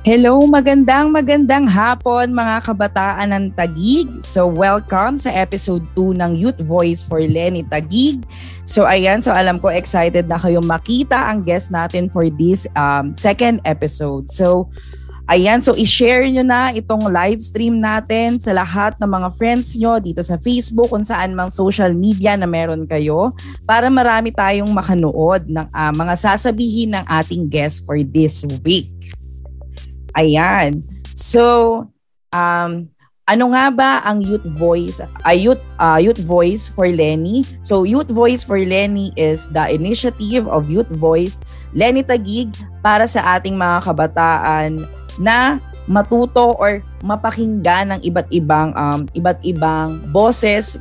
Hello, magandang magandang hapon mga kabataan ng Tagig. So welcome sa episode 2 ng Youth Voice for Lenny Tagig. So ayan, so alam ko excited na kayong makita ang guest natin for this um, second episode. So ayan, so i-share nyo na itong live stream natin sa lahat ng mga friends nyo dito sa Facebook kung saan mang social media na meron kayo para marami tayong makanood ng uh, mga sasabihin ng ating guest for this week. Ayan. So, um, ano nga ba ang Youth Voice? Uh, youth, uh, youth Voice for Lenny. So, Youth Voice for Lenny is the initiative of Youth Voice Lenny Tagig para sa ating mga kabataan na matuto or mapakinggan ng iba't ibang um, iba't ibang boses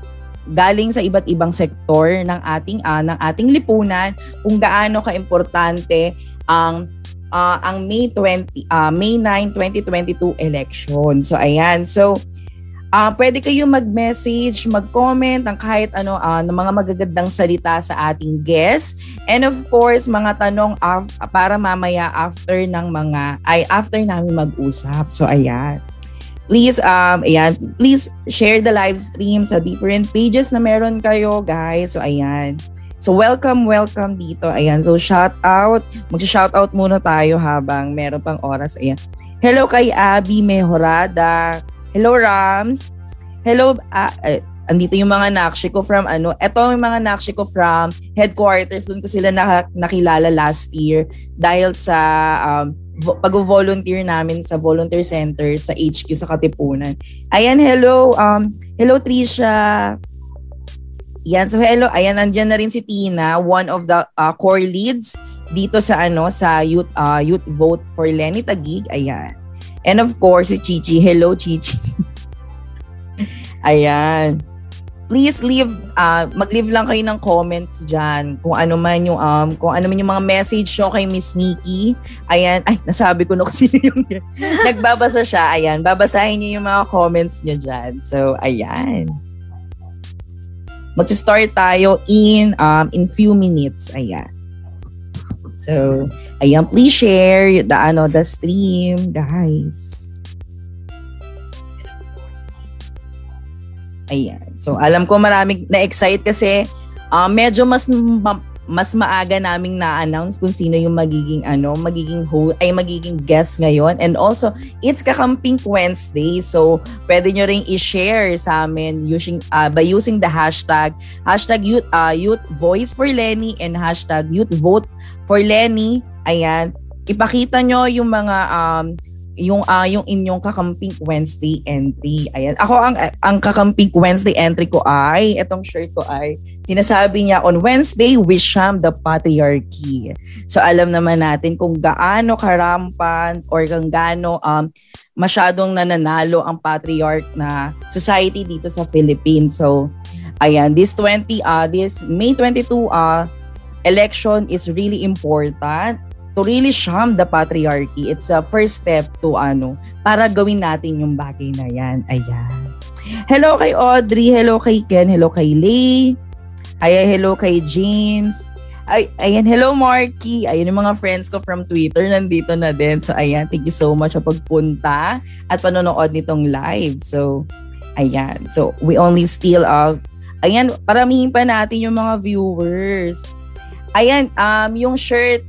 galing sa iba't ibang sektor ng ating uh, ng ating lipunan kung gaano kaimportante ang uh, ang May 20 uh, May 9 2022 election. So ayan. So uh, pwede kayo mag-message, mag-comment ng kahit ano uh, ng mga magagandang salita sa ating guest. And of course, mga tanong af- para mamaya after ng mga ay after namin mag-usap. So ayan. Please um ayan, please share the live stream sa different pages na meron kayo, guys. So ayan. So welcome, welcome dito. Ayan, so shout out. Mag-shout out muna tayo habang meron pang oras. Ayan. Hello kay Abby Mejorada. Hello Rams. Hello, uh, uh, andito yung mga nakshi ko from ano, eto yung mga nakshi ko from headquarters, doon ko sila nak- nakilala last year dahil sa um, pag-volunteer namin sa volunteer center sa HQ sa Katipunan. Ayan, hello. Um, hello Trisha. Yan, so hello, ayan, nandiyan na rin si Tina, one of the uh, core leads dito sa ano sa youth uh, youth vote for Lenny Tagig. Ayan. And of course, si Chichi. Hello, Chichi. ayan. Please leave uh, mag-leave lang kayo ng comments diyan kung ano man yung um kung ano man yung mga message nyo kay Miss Nikki. Ayan, ay nasabi ko na kasi yung nagbabasa siya. Ayan, babasahin niyo yung mga comments niyo diyan. So, ayan. Mag-start tayo in um, in few minutes. Ayan. So, ayan, please share the ano the stream, guys. Ayan. So, alam ko maraming na-excite kasi uh, medyo mas ma- mas maaga naming na-announce kung sino yung magiging ano, magiging host ay magiging guest ngayon. And also, it's Kakamping Wednesday. So, pwede nyo ring i-share sa amin using uh, by using the hashtag hashtag youth uh, youth voice for Lenny and hashtag youth vote for Lenny. Ayan. Ipakita nyo yung mga um, yung uh, yung inyong kakamping Wednesday entry. Ayan. Ako ang ang kakamping Wednesday entry ko ay etong shirt ko ay sinasabi niya on Wednesday we sham the patriarchy. So alam naman natin kung gaano karampan or kung gaano um masyadong nananalo ang patriarch na society dito sa Philippines. So ayan, this 20 uh this May 22 uh election is really important to really sham the patriarchy. It's a first step to ano, para gawin natin yung bagay na yan. Ayan. Hello kay Audrey, hello kay Ken, hello kay Lay. Ay, hello kay James. Ay, ayan, hello Marky. Ayan yung mga friends ko from Twitter, nandito na din. So, ayan, thank you so much sa pagpunta at panonood nitong live. So, ayan. So, we only still, uh, ayan, paramihin pa natin yung mga viewers. Ayan, um, yung shirt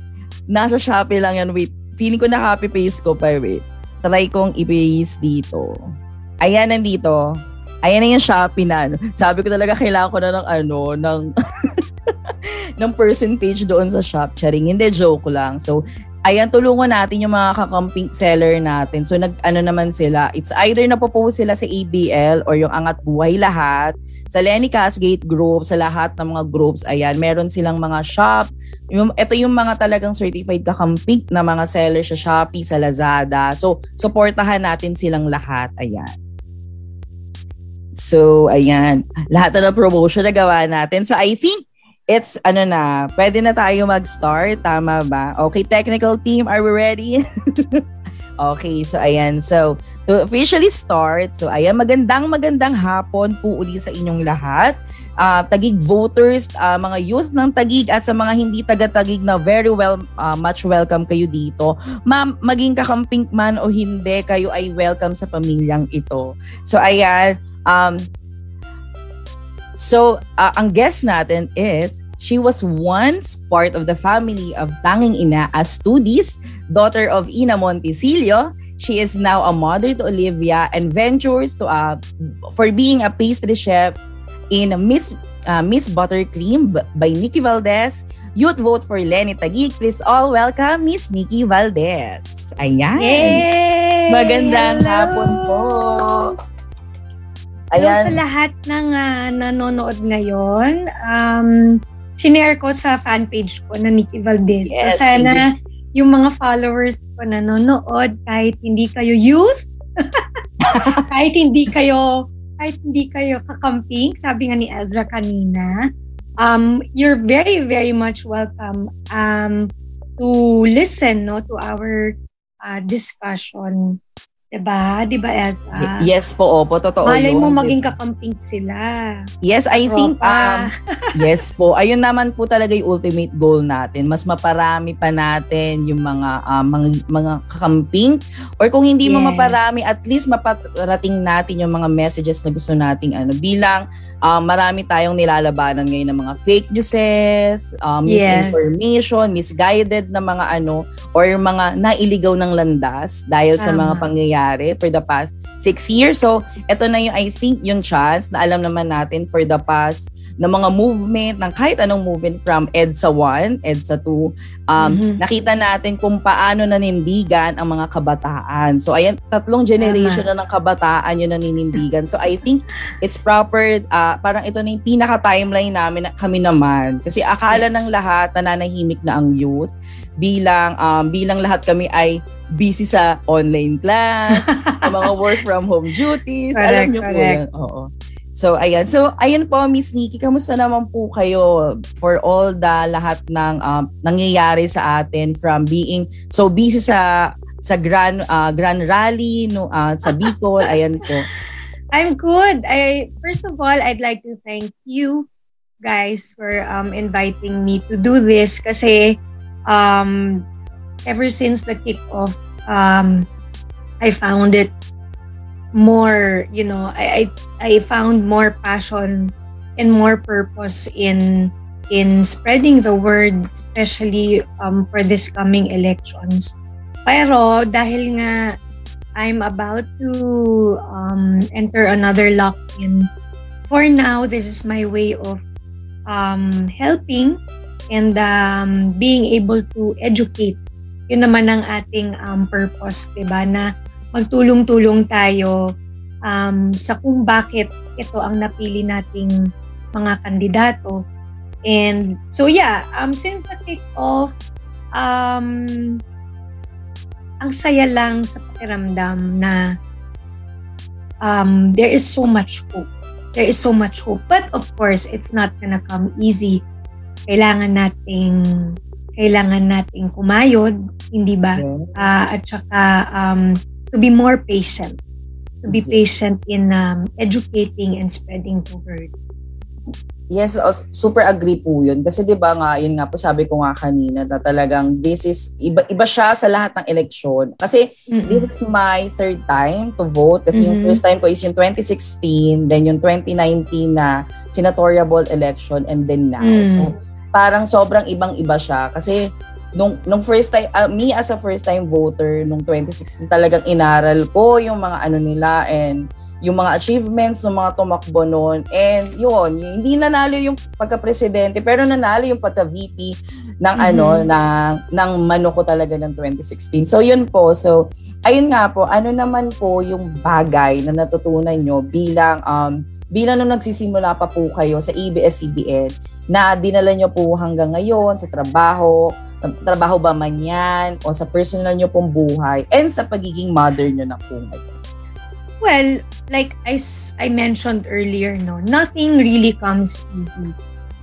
Nasa Shopee lang yan. Wait, feeling ko na copy paste ko pa. Wait, try kong i-paste dito. Ayan, nandito. Ayan na yung Shopee na. Ano. Sabi ko talaga kailangan ko na ng ano, ng ng percentage doon sa shop. Charing, hindi joke lang. So, ayan, tulungan natin yung mga kakamping seller natin. So, nag, ano naman sila, it's either napopost sila sa ABL or yung Angat Buhay lahat sa Lenny Casgate Group, sa lahat ng mga groups, ayan, meron silang mga shop. Yung, ito yung mga talagang certified kakamping na mga seller sa Shopee, sa Lazada. So, supportahan natin silang lahat. Ayan. So, ayan. Lahat na ng promotion na gawa natin. So, I think it's ano na, pwede na tayo mag-start. Tama ba? Okay, technical team, are we ready? Okay, so ayan. So, to officially start, so ayan, magandang magandang hapon po uli sa inyong lahat. Uh, tagig voters, uh, mga youth ng Tagig at sa mga hindi taga-Tagig na very well, uh, much welcome kayo dito. Ma- maging kakamping man o hindi, kayo ay welcome sa pamilyang ito. So ayan, um, so uh, ang guest natin is She was once part of the family of Tanging Ina as Tudis, daughter of Ina Montisilio. She is now a mother to Olivia and ventures to uh, for being a pastry chef in Miss uh, Miss Buttercream by Nikki Valdez. Youth vote for Lenny Tagig. Please all welcome Miss Nikki Valdez. Ayan. Yay! Magandang Hello! hapon po. Ayan. Hello sa lahat ng uh, nanonood ngayon. Um, shinare ko sa fan page ko na Nikki Valdez. Yes, so sana indeed. yung mga followers ko nanonood kahit hindi kayo youth, kahit hindi kayo kahit hindi kayo kakamping, sabi nga ni Elza kanina, um, you're very, very much welcome um, to listen no to our uh, discussion 'Di ba? 'Di ba, Elsa? Yes po, opo, totoo Malay mo maging kakamping sila. Yes, I Tropa. think um, yes po. Ayun naman po talaga yung ultimate goal natin. Mas maparami pa natin yung mga uh, mga, mga kakamping or kung hindi yes. mo maparami, at least maparating natin yung mga messages na gusto nating ano bilang um, marami tayong nilalabanan ngayon ng mga fake newses, um, misinformation, yes. misguided na mga ano or mga nailigaw ng landas dahil Tama. sa mga pangyayari for the past six years. So, ito na yung, I think, yung chance na alam naman natin for the past na mga movement ng kahit anong movement from EDSA 1, EDSA 2, um, mm-hmm. nakita natin kung paano nanindigan ang mga kabataan. So, ayan, tatlong generation uh-huh. na ng kabataan yung naninindigan. So, I think it's proper, uh, parang ito na yung pinaka-timeline namin na kami naman. Kasi akala ng lahat nananahimik na ang youth bilang um, bilang lahat kami ay busy sa online class, sa mga work from home duties. Correct, Alam niyo po yan. Oo. So, ayan. So, ayan po, Miss Nikki, kamusta naman po kayo for all the lahat ng um, nangyayari sa atin from being so busy sa sa grand uh, grand rally no uh, sa Bicol. Ayan po. I'm good. I first of all I'd like to thank you guys for um inviting me to do this kasi um, ever since the kickoff, um, I found it more, you know, I, I, I found more passion and more purpose in in spreading the word, especially um, for this coming elections. Pero dahil nga I'm about to um, enter another lock-in, for now, this is my way of um, helping and um, being able to educate. Yun naman ang ating um, purpose, 'di ba? Na magtulong-tulong tayo um, sa kung bakit ito ang napili nating mga kandidato. And so yeah, um, since the kick-off, um, ang saya lang sa pakiramdam na um, there is so much hope. There is so much hope. But of course, it's not gonna come easy kailangan nating kailangan nating kumayod, hindi ba? Uh, at saka um, to be more patient. To be patient in um, educating and spreading the word. Yes, super agree po 'yun. Kasi 'di ba nga, yun nga po sabi ko nga kanina na talagang this is iba iba siya sa lahat ng eleksyon. Kasi mm-hmm. this is my third time to vote kasi mm-hmm. yung first time ko is yung 2016, then yung 2019 na senatorial election and then now. Mm-hmm. So parang sobrang ibang-iba siya kasi nung nung first time uh, me as a first time voter nung 2016 talagang inaral ko yung mga ano nila and yung mga achievements ng mga tumakbo noon. And yun hindi nanalo yung pagka-presidente pero nanalo yung pagka-VP ng mm-hmm. ano ng ng mano ko talaga ng 2016 so yun po. So ayun nga po ano naman po yung bagay na natutunan nyo bilang um bilang nung nagsisimula pa po kayo sa ABS-CBN na dinala nyo po hanggang ngayon sa trabaho, trabaho ba man yan, o sa personal nyo pong buhay, and sa pagiging mother nyo na po? Well, like I, I mentioned earlier, no, nothing really comes easy.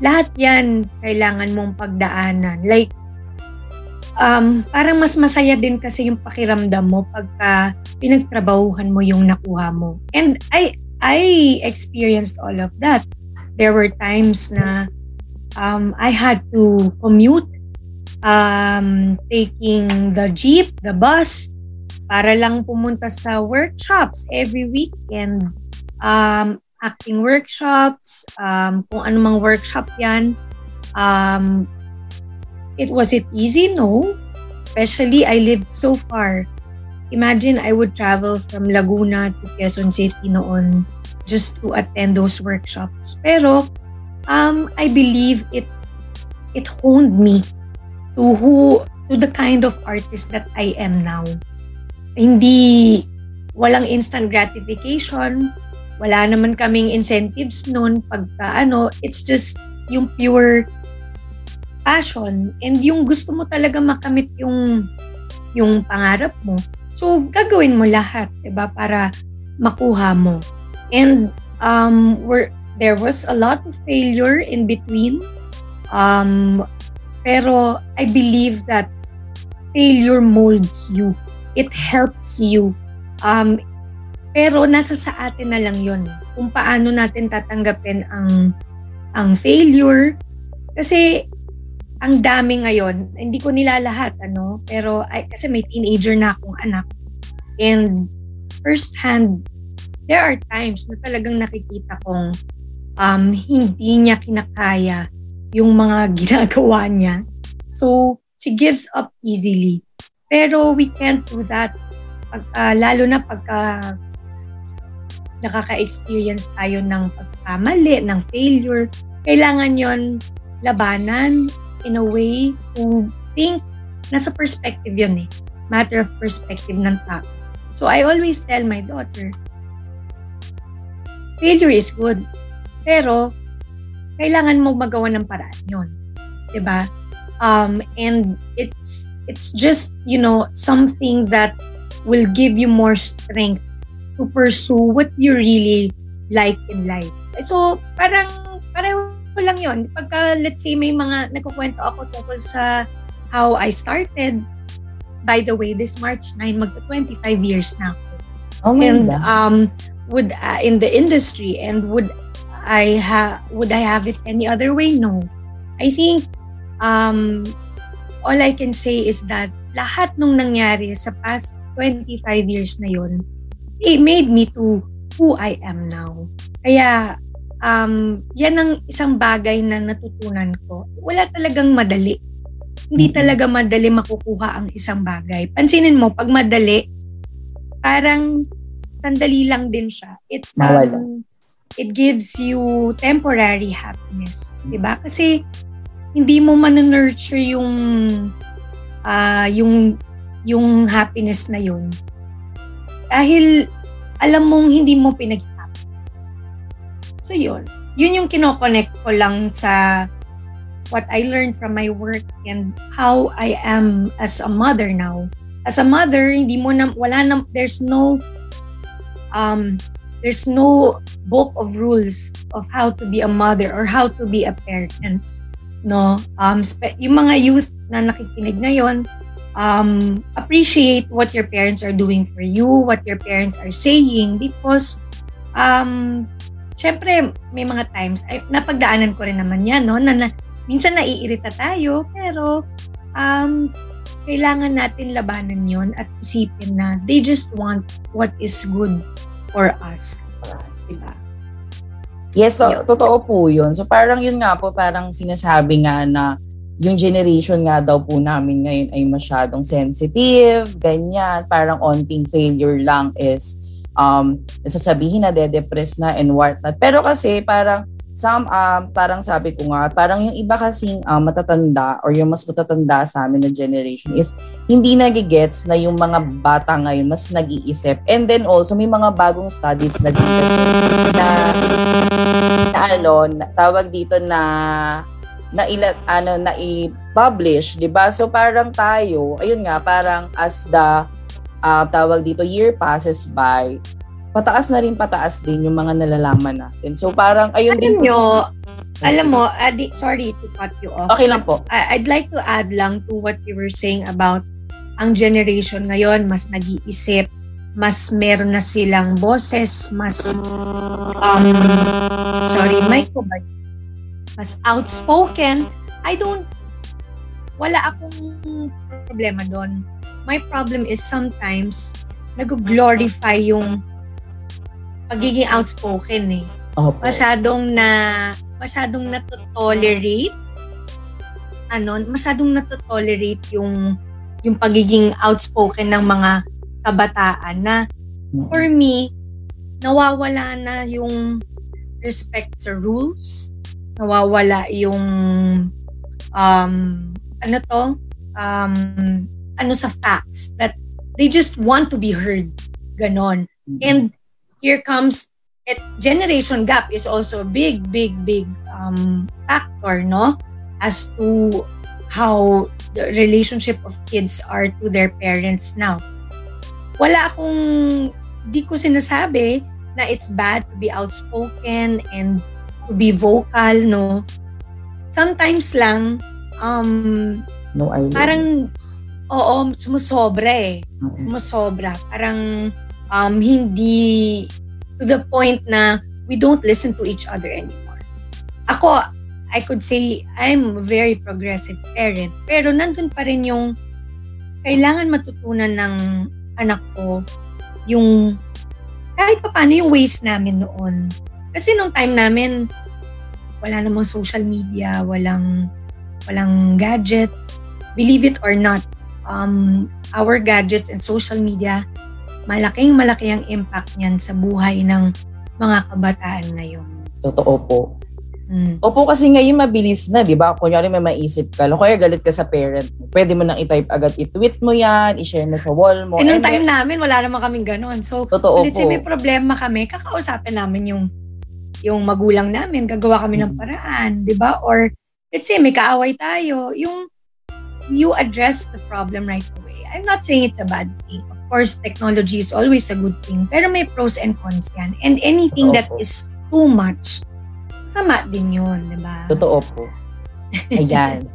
Lahat yan kailangan mong pagdaanan. Like, um, parang mas masaya din kasi yung pakiramdam mo pagka pinagtrabahuhan mo yung nakuha mo. And I I experienced all of that. There were times na um, I had to commute um, taking the jeep, the bus, para lang pumunta sa workshops every weekend. Um, acting workshops, um, kung anumang workshop yan. Um, it was it easy? No. Especially I lived so far. Imagine I would travel from Laguna to Quezon City noon just to attend those workshops. Pero um, I believe it it honed me to who to the kind of artist that I am now. Hindi walang instant gratification, wala naman kaming incentives noon pagka ano, it's just yung pure passion and yung gusto mo talaga makamit yung yung pangarap mo. So, gagawin mo lahat, 'di ba, para makuha mo. And um we're, there was a lot of failure in between. Um pero I believe that failure molds you. It helps you. Um pero nasa sa atin na lang 'yon. Kung paano natin tatanggapin ang ang failure kasi ang dami ngayon, hindi ko nila lahat, ano, pero ay, kasi may teenager na akong anak. And first hand, there are times na talagang nakikita kong um, hindi niya kinakaya yung mga ginagawa niya. So, she gives up easily. Pero we can't do that. Pag, uh, lalo na pagka nakaka-experience tayo ng pagkamali, ng failure, kailangan yon labanan, in a way to think nasa perspective yun eh. Matter of perspective ng tao. So I always tell my daughter, failure is good. Pero, kailangan mo magawa ng paraan yun. Diba? Um, and it's, it's just, you know, something that will give you more strength to pursue what you really like in life. So, parang, pareho lang yon Pagka, let's say, may mga nagkukwento ako tungkol sa how I started. By the way, this March 9, magta 25 years na ako. Oh my and God. um, would uh, in the industry and would I have would I have it any other way? No. I think um, all I can say is that lahat nung nangyari sa past 25 years na yon, it made me to who I am now. Kaya um, yan ang isang bagay na natutunan ko. Wala talagang madali. Hindi talaga madali makukuha ang isang bagay. Pansinin mo, pag madali, parang sandali lang din siya. It's um, it gives you temporary happiness, 'di ba? Kasi hindi mo man-nurture yung uh, yung yung happiness na yun. Dahil alam mong hindi mo pinag So yun. Yun yung kinoconnect ko lang sa what I learned from my work and how I am as a mother now. As a mother, hindi mo na, wala na, there's no, um, there's no book of rules of how to be a mother or how to be a parent. No? Um, yung mga youth na nakikinig ngayon, um, appreciate what your parents are doing for you, what your parents are saying because um, syempre, may mga times, ay, napagdaanan ko rin naman yan, no? Na, na minsan naiirita tayo, pero um, kailangan natin labanan yon at isipin na they just want what is good for us. Diba? Yes, to- totoo po yun. So parang yun nga po, parang sinasabi nga na yung generation nga daw po namin ngayon ay masyadong sensitive, ganyan, parang onting failure lang is um, nasasabihin na de-depress na and whatnot. Pero kasi parang some, um, parang sabi ko nga, parang yung iba kasing um, matatanda or yung mas matatanda sa amin na generation is hindi nagigets na yung mga bata ngayon mas nag-iisip. And then also, may mga bagong studies na dito na, na ano, na, tawag dito na na ila, ano na i-publish, 'di ba? So parang tayo, ayun nga, parang as the uh, tawag dito, year passes by, pataas na rin pataas din yung mga nalalaman natin. So parang ayun Alam din nyo, Alam mo, adi, sorry to cut you off. Okay lang po. I- I'd like to add lang to what you were saying about ang generation ngayon, mas nag-iisip, mas meron na silang boses, mas, um, sorry, mic ko ba? Mas outspoken. I don't, wala akong problema doon. My problem is sometimes, nag-glorify yung pagiging outspoken eh. Opo. Masyadong na, masyadong na-tolerate, ano, masyadong na-tolerate yung yung pagiging outspoken ng mga kabataan na for me, nawawala na yung respect sa rules, nawawala yung um, ano to, um, ano sa facts that they just want to be heard. Ganon. And here comes it generation gap is also a big, big, big um, factor, no? As to how the relationship of kids are to their parents now. Wala akong, di ko sinasabi na it's bad to be outspoken and to be vocal, no? Sometimes lang, um, no idea. parang, oo, sumusobra eh. Mm-mm. Sumusobra. Parang, um, hindi to the point na we don't listen to each other anymore. Ako, I could say I'm a very progressive parent. Pero nandun pa rin yung kailangan matutunan ng anak ko yung kahit pa paano yung ways namin noon. Kasi nung time namin, wala namang social media, walang walang gadgets. Believe it or not, um, our gadgets and social media, malaking malaki ang impact niyan sa buhay ng mga kabataan ngayon. Totoo po. Mm. Opo, kasi ngayon mabilis na, di ba? Kunyari may maisip ka, kaya galit ka sa parent mo. Pwede mo nang i-type agad, i-tweet mo yan, i-share mo sa wall mo. Eh, nung time namin, wala naman kaming ganon. So, Totoo let's po. may problema kami, kakausapin namin yung yung magulang namin, gagawa kami ng Mhm. paraan, di ba? Or, let's say, may kaaway tayo, yung you address the problem right away. I'm not saying it's a bad thing. Of course, technology is always a good thing, pero may pros and cons yan. And anything that Opo. is too much, sama din yun, di ba? Totoo po. Ayan.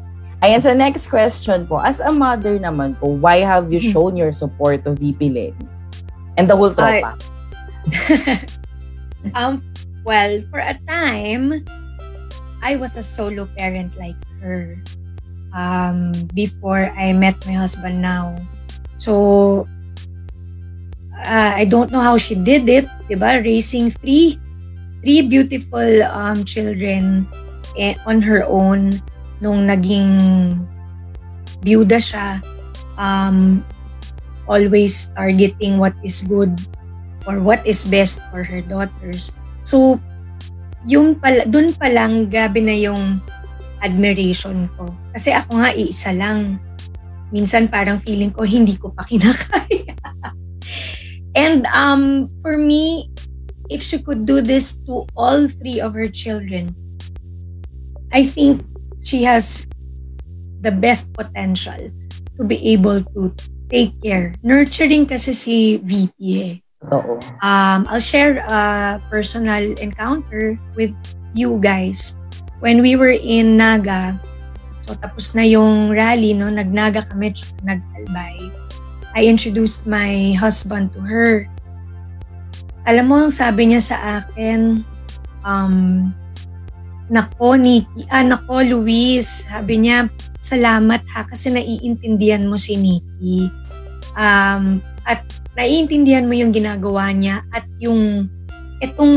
Ayan, so next question po. As a mother naman po, why have you Hmm. shown your support to VP Lenny? And the whole tropa. Um, well, for a time, I was a solo parent like her. Um, before I met my husband now. So, uh, I don't know how she did it, diba? Raising three, three beautiful um, children eh, on her own nung naging byuda siya. Um, always targeting what is good or what is best for her daughters. So, yung pala, dun pa lang, grabe na yung admiration ko. Kasi ako nga, iisa lang. Minsan parang feeling ko, hindi ko pa kinakaya. And um, for me, if she could do this to all three of her children, I think she has the best potential to be able to take care. Nurturing kasi si VP eh Totoo. um, I'll share a personal encounter with you guys. When we were in Naga, so tapos na yung rally, no, nagnaga kami, tsaka nag-albay. I introduced my husband to her. Alam mo, sabi niya sa akin, um, nako, Nikki, ah, nako, Luis, sabi niya, salamat ha, kasi naiintindihan mo si Nikki. Um, at naiintindihan mo yung ginagawa niya at yung itong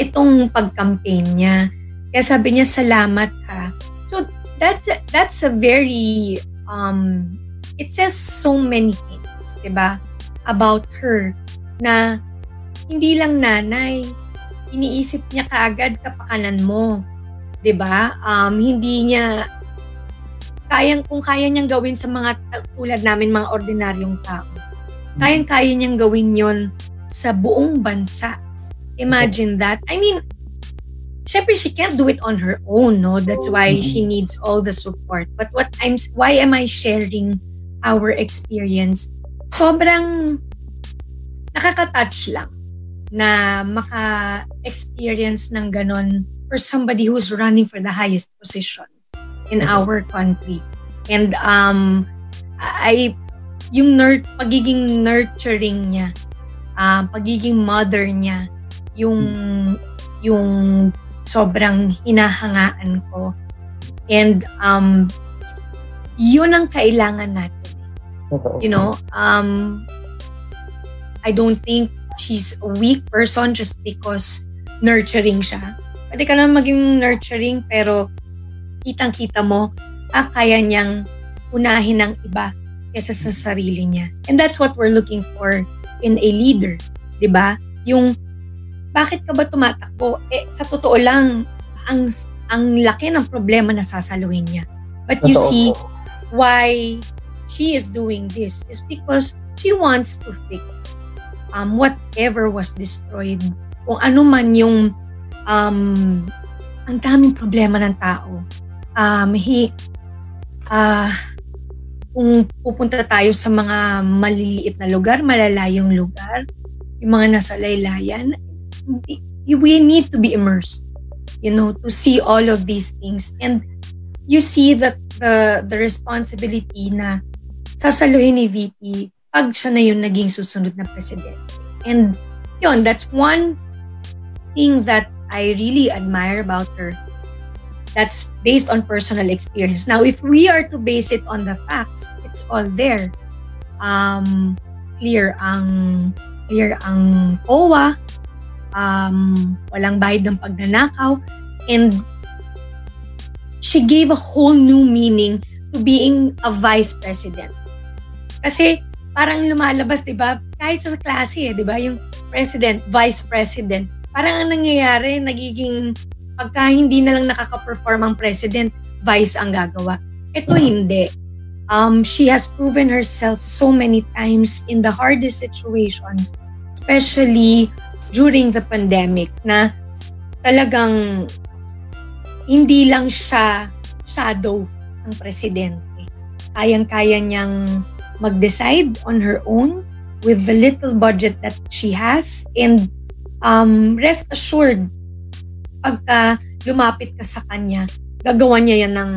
itong pag-campaign niya. Kaya sabi niya salamat ha. So that's a, that's a very um it says so many things, 'di ba? About her na hindi lang nanay, iniisip niya kaagad kapakanan mo. 'Di ba? Um hindi niya kayang kung kaya niyang gawin sa mga tulad namin mga ordinaryong tao kayang-kaya niyang gawin yon sa buong bansa. Imagine that. I mean, syempre she can't do it on her own, no? That's why she needs all the support. But what I'm, why am I sharing our experience? Sobrang nakaka-touch lang na maka-experience ng ganon for somebody who's running for the highest position in our country. And um, I, yung nur- pagiging nurturing niya, uh, pagiging mother niya, yung, yung sobrang hinahangaan ko. And um, yun ang kailangan natin. You know, um, I don't think she's a weak person just because nurturing siya. Pwede ka naman maging nurturing pero kitang-kita mo, ah, kaya niyang unahin ng iba kaysa sa sarili niya. And that's what we're looking for in a leader. ba? Diba? Yung, bakit ka ba tumatakbo? Eh, sa totoo lang, ang, ang laki ng problema na sasaluhin niya. But you Totoo. see, why she is doing this is because she wants to fix um, whatever was destroyed. Kung ano man yung um, ang daming problema ng tao um, he, uh, kung pupunta tayo sa mga maliliit na lugar, malalayong lugar, yung mga nasa laylayan, we need to be immersed, you know, to see all of these things. And you see that the, the responsibility na sasaluhin ni VP pag siya na yung naging susunod na president. And yun, that's one thing that I really admire about her that's based on personal experience. Now, if we are to base it on the facts, it's all there. Um, clear ang clear ang OWA, um, walang bayad ng pagnanakaw, and she gave a whole new meaning to being a vice president. Kasi parang lumalabas, 'di ba? Kahit sa klase, eh, 'di ba, yung president, vice president, parang ang nangyayari, nagiging pagka hindi na lang nakaka-perform ang president, vice ang gagawa. Ito hindi. Um, she has proven herself so many times in the hardest situations, especially during the pandemic, na talagang hindi lang siya shadow ng presidente. Kayang-kaya niyang mag-decide on her own with the little budget that she has and um, rest assured pagka lumapit ka sa kanya, gagawan niya yan ng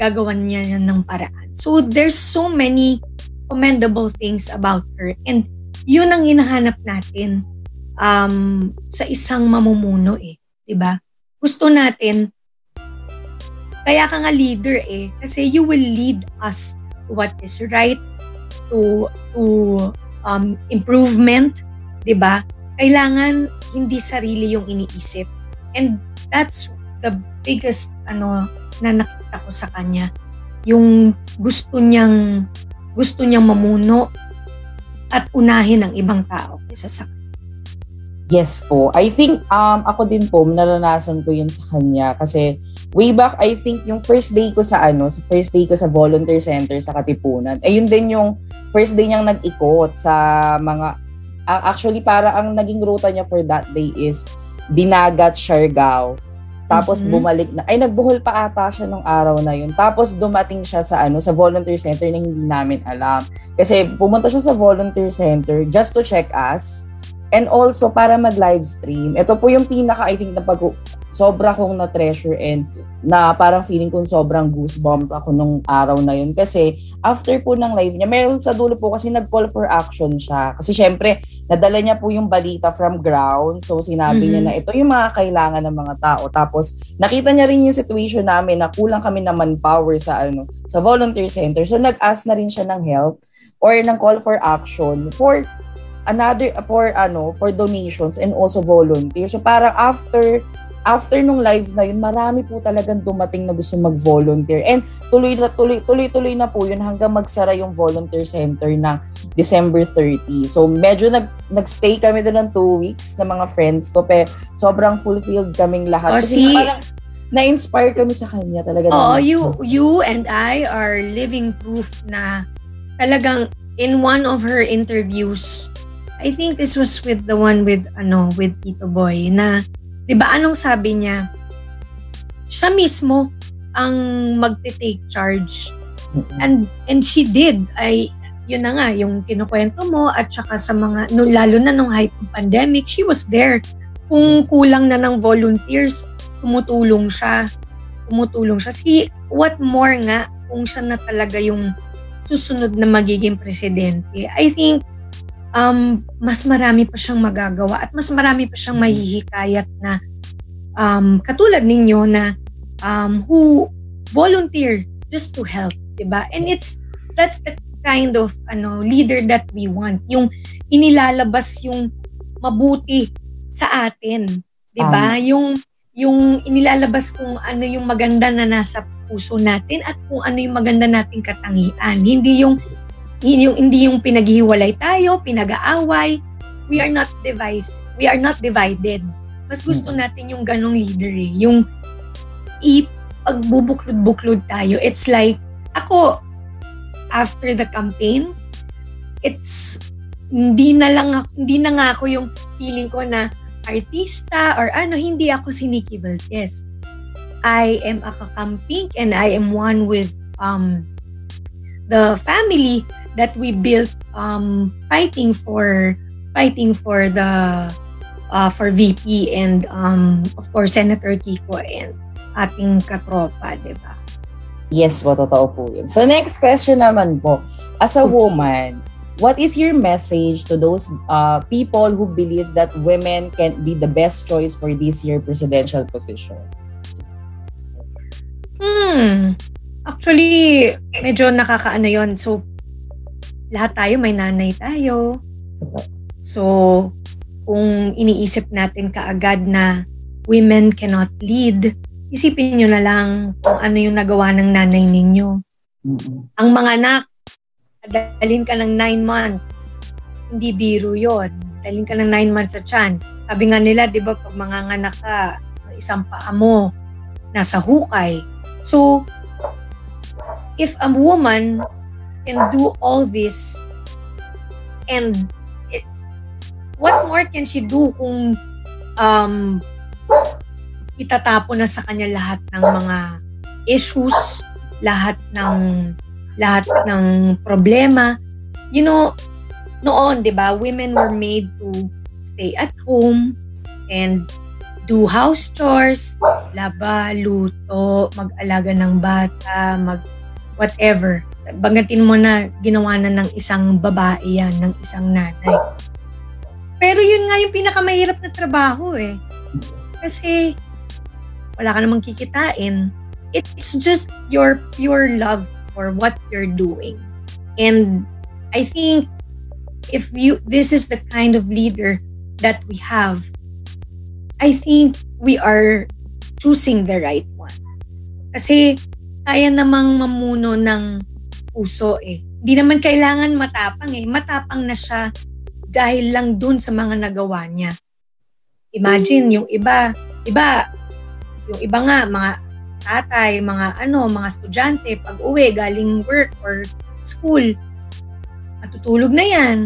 gagawan niya yan ng paraan. So there's so many commendable things about her and yun ang hinahanap natin um, sa isang mamumuno eh, 'di ba? Gusto natin kaya ka nga leader eh kasi you will lead us to what is right to to um, improvement, 'di ba? Kailangan hindi sarili yung iniisip And that's the biggest ano na nakita ko sa kanya. Yung gusto niyang gusto niyang mamuno at unahin ang ibang tao kaysa sa Yes po. I think um ako din po naranasan ko 'yun sa kanya kasi way back I think yung first day ko sa ano, sa first day ko sa volunteer center sa Katipunan. Ayun din yung first day niyang nag-ikot sa mga actually para ang naging ruta niya for that day is Dinagat, Siargao. Tapos mm-hmm. bumalik na, ay nagbuhol pa ata siya nung araw na yun. Tapos dumating siya sa ano, sa volunteer center na hindi namin alam. Kasi pumunta siya sa volunteer center just to check us. And also, para mag-live stream. Ito po yung pinaka, I think, na pag sobra kong na-treasure and na parang feeling kong sobrang goosebump ako nung araw na yun. Kasi after po ng live niya, meron sa dulo po kasi nag-call for action siya. Kasi syempre, nadala niya po yung balita from ground. So sinabi mm-hmm. niya na ito yung mga kailangan ng mga tao. Tapos nakita niya rin yung situation namin na kulang kami ng manpower sa ano sa volunteer center. So nag-ask na rin siya ng help or ng call for action for another for ano for donations and also volunteer. So parang after after nung live na yun, marami po talagang dumating na gusto mag-volunteer. And tuloy na tuloy tuloy tuloy na po yun hanggang magsara yung volunteer center ng December 30. So medyo nag nagstay kami doon ng two weeks na mga friends ko. Pero sobrang fulfilled kaming lahat. Oh, Kasi see, parang na-inspire kami sa kanya talaga. Oh, you you and I are living proof na talagang in one of her interviews I think this was with the one with ano with Tito Boy na 'di ba anong sabi niya? Siya mismo ang magte-take charge. And and she did. Ay yun na nga yung kinukwento mo at saka sa mga no, lalo na nung height ng pandemic, she was there. Kung kulang na ng volunteers, tumutulong siya. Tumutulong siya. Si what more nga kung siya na talaga yung susunod na magiging presidente. I think um, mas marami pa siyang magagawa at mas marami pa siyang mahihikayat na um, katulad ninyo na um, who volunteer just to help, 'di ba? And it's that's the kind of ano leader that we want. Yung inilalabas yung mabuti sa atin, 'di ba? Um, yung yung inilalabas kung ano yung maganda na nasa puso natin at kung ano yung maganda nating katangian. Hindi yung hindi yung, hindi yung pinaghihiwalay tayo, pinag-aaway. We are not device. We are not divided. Mas gusto mm. natin yung ganong leader eh. Yung ipagbubuklod-buklod tayo. It's like, ako, after the campaign, it's hindi na lang hindi na nga ako yung feeling ko na artista or ano, hindi ako si Nikki Valdez. I am a kakamping and I am one with um, the family that we built um, fighting for fighting for the uh, for VP and um, of course Senator Kiko and ating katropa, di ba? Yes po, totoo po yun. So next question naman po, as a woman, what is your message to those uh, people who believe that women can't be the best choice for this year presidential position? Hmm. Actually, medyo nakakaano yon So, lahat tayo may nanay tayo. So, kung iniisip natin kaagad na women cannot lead, isipin nyo na lang kung ano yung nagawa ng nanay ninyo. Mm-hmm. Ang mga anak, dalhin ka ng nine months. Hindi biro yon. Dalhin ka ng nine months sa tiyan. Sabi nga nila, di ba, pag mga anak ka, isang paa mo, nasa hukay, So, if a woman can do all this and what more can she do kung um, itatapo na sa kanya lahat ng mga issues, lahat ng lahat ng problema. You know, noon, 'di ba, women were made to stay at home and do house chores, laba, luto, mag-alaga ng bata, mag whatever. Bagatin mo na ginawa na ng isang babae yan, ng isang nanay. Pero yun nga yung pinakamahirap na trabaho eh. Kasi wala ka namang kikitain. It's just your pure love for what you're doing. And I think if you this is the kind of leader that we have I think we are choosing the right one. Kasi kaya namang mamuno ng puso eh. Hindi naman kailangan matapang eh. Matapang na siya dahil lang dun sa mga nagawa niya. Imagine yung iba, iba, yung iba nga, mga tatay, mga ano, mga estudyante, pag uwi, galing work or school, matutulog na yan.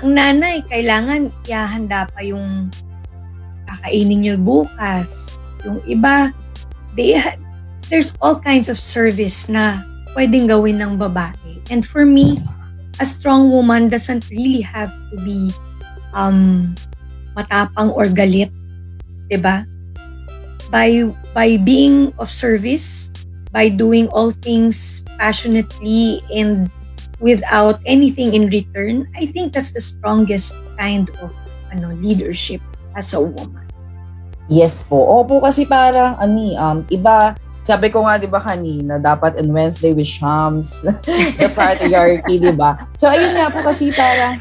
Ang nanay, kailangan ihahanda pa yung kakainin nyo bukas. Yung iba, they, there's all kinds of service na pwedeng gawin ng babae. And for me, a strong woman doesn't really have to be um, matapang or galit. ba? Diba? By, by being of service, by doing all things passionately and without anything in return, I think that's the strongest kind of ano, leadership as a woman. Yes po. Opo kasi parang ani um iba sabi ko nga 'di ba kanina dapat on Wednesday with Shams the patriarchy 'di ba? So ayun nga po kasi para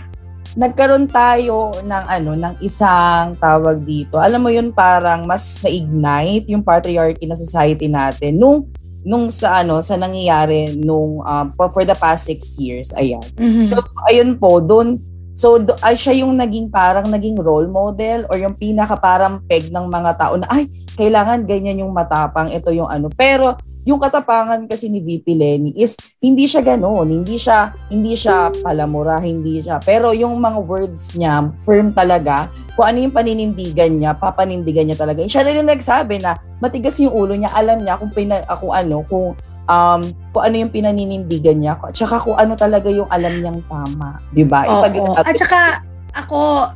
nagkaroon tayo ng ano ng isang tawag dito. Alam mo yun parang mas na-ignite yung patriarchy na society natin nung nung sa ano sa nangyayari nung um, for the past six years ayan. Mm-hmm. So ayun po doon So, do, ay siya yung naging parang naging role model or yung pinaka parang peg ng mga tao na ay, kailangan ganyan yung matapang, ito yung ano. Pero yung katapangan kasi ni VP Lenny is hindi siya ganoon, hindi siya hindi siya palamura, hindi siya. Pero yung mga words niya, firm talaga. Kung ano yung paninindigan niya, papanindigan niya talaga. Siya rin nagsabi na matigas yung ulo niya, alam niya kung pina, ako ano, kung um, kung ano yung pinaninindigan niya, at saka kung ano talaga yung alam niyang tama. Di ba? Oo. At saka, ako,